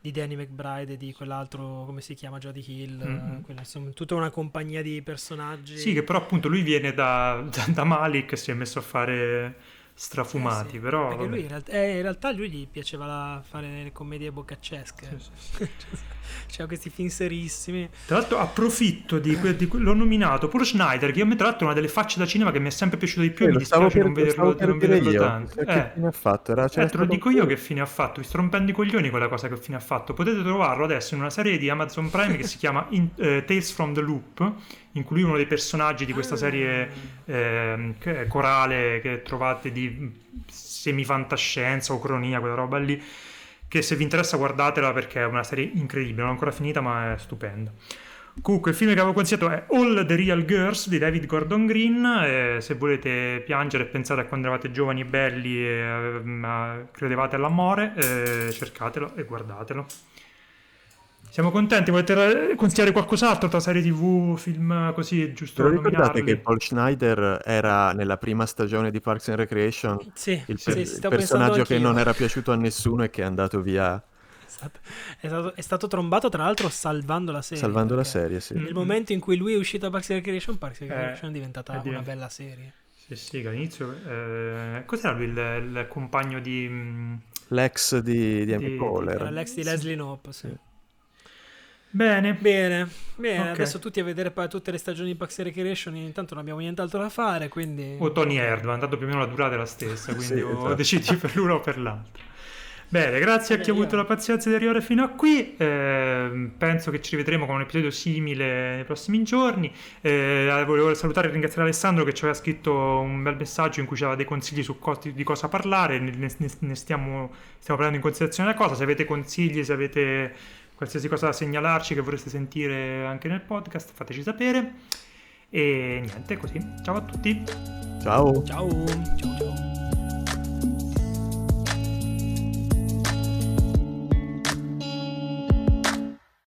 di Danny McBride e di quell'altro, come si chiama, Jodie Hill. Mhm. eh, quella, insomma, tutta una compagnia di personaggi. Sì, che però appunto lui viene da, *laughs* da, da Malik si è messo a fare strafumati, Eh sì, però... Perché vabbè. lui in realtà, eh, in realtà lui gli piaceva la- fare le commedie boccaccesche. Sì, sì. *laughs* C'erano questi film serissimi. Tra l'altro approfitto di, que- di que- l'ho nominato Paul Schneider, che a me tra l'altro è una delle facce da cinema che mi è sempre piaciuto di più, Eh, mi dispiace per, non vederlo, non vederlo io. tanto. Chissà che Eh. fine ha fatto? Era, Eh, c'era te lo dico io che fine ha fatto, vi sto rompendo i coglioni quella cosa che fine ha fatto. Potete trovarlo adesso in una serie di Amazon Prime che si chiama In- eh, Tales from the Loop, in cui lui è uno dei personaggi di questa Ah. serie che è corale che trovate di semifantascienza o cronia, quella roba lì, che se vi interessa guardatela perché è una serie incredibile, non è ancora finita ma è stupenda. Comunque il film che avevo consigliato è All the Real Girls di David Gordon Green, e se volete piangere e pensare a quando eravate giovani e belli e eh, credevate all'amore, eh, cercatelo e guardatelo. Siamo contenti, volete eh, consigliare qualcos'altro tra serie tv, film così, giusto lo ricordate nominarli? che Paul Schneider era nella prima stagione di Parks and Recreation? Sì, Il, sì, per- sì, personaggio che non era piaciuto a nessuno e che è andato via. È stato, è stato trombato, tra l'altro, salvando la serie. salvando la serie, sì. Nel momento in cui lui è uscito da Parks and Recreation, Parks and Eh, Recreation è diventata è una bella serie. Sì, sì, che all'inizio... Eh, cos'era lui il, il compagno di... mm, L'ex di, di Amy Di- Poehler. Era l'ex di Sì. Leslie Knope, sì. Sì. Bene. Bene, bene, Ok. adesso tutti a vedere poi tutte le stagioni di Parks and Recreation, intanto non abbiamo nient'altro da fare, quindi... O Tony Erdman, tanto più o meno la durata è la stessa, *laughs* quindi Sì, o esatto. decidi per l'uno o per l'altro. Bene, grazie a chi ha avuto la pazienza di arrivare fino a qui. Eh, penso che ci rivedremo con un episodio simile nei prossimi giorni. Eh, volevo salutare e ringraziare Alessandro che ci aveva scritto un bel messaggio in cui ci aveva dei consigli su co- di cosa parlare. Ne, ne, ne stiamo, stiamo prendendo in considerazione la cosa. Se avete consigli, se avete qualsiasi cosa da segnalarci che vorreste sentire anche nel podcast, fateci sapere. E niente, così. Ciao a tutti. Ciao. Ciao. Ciao ciao.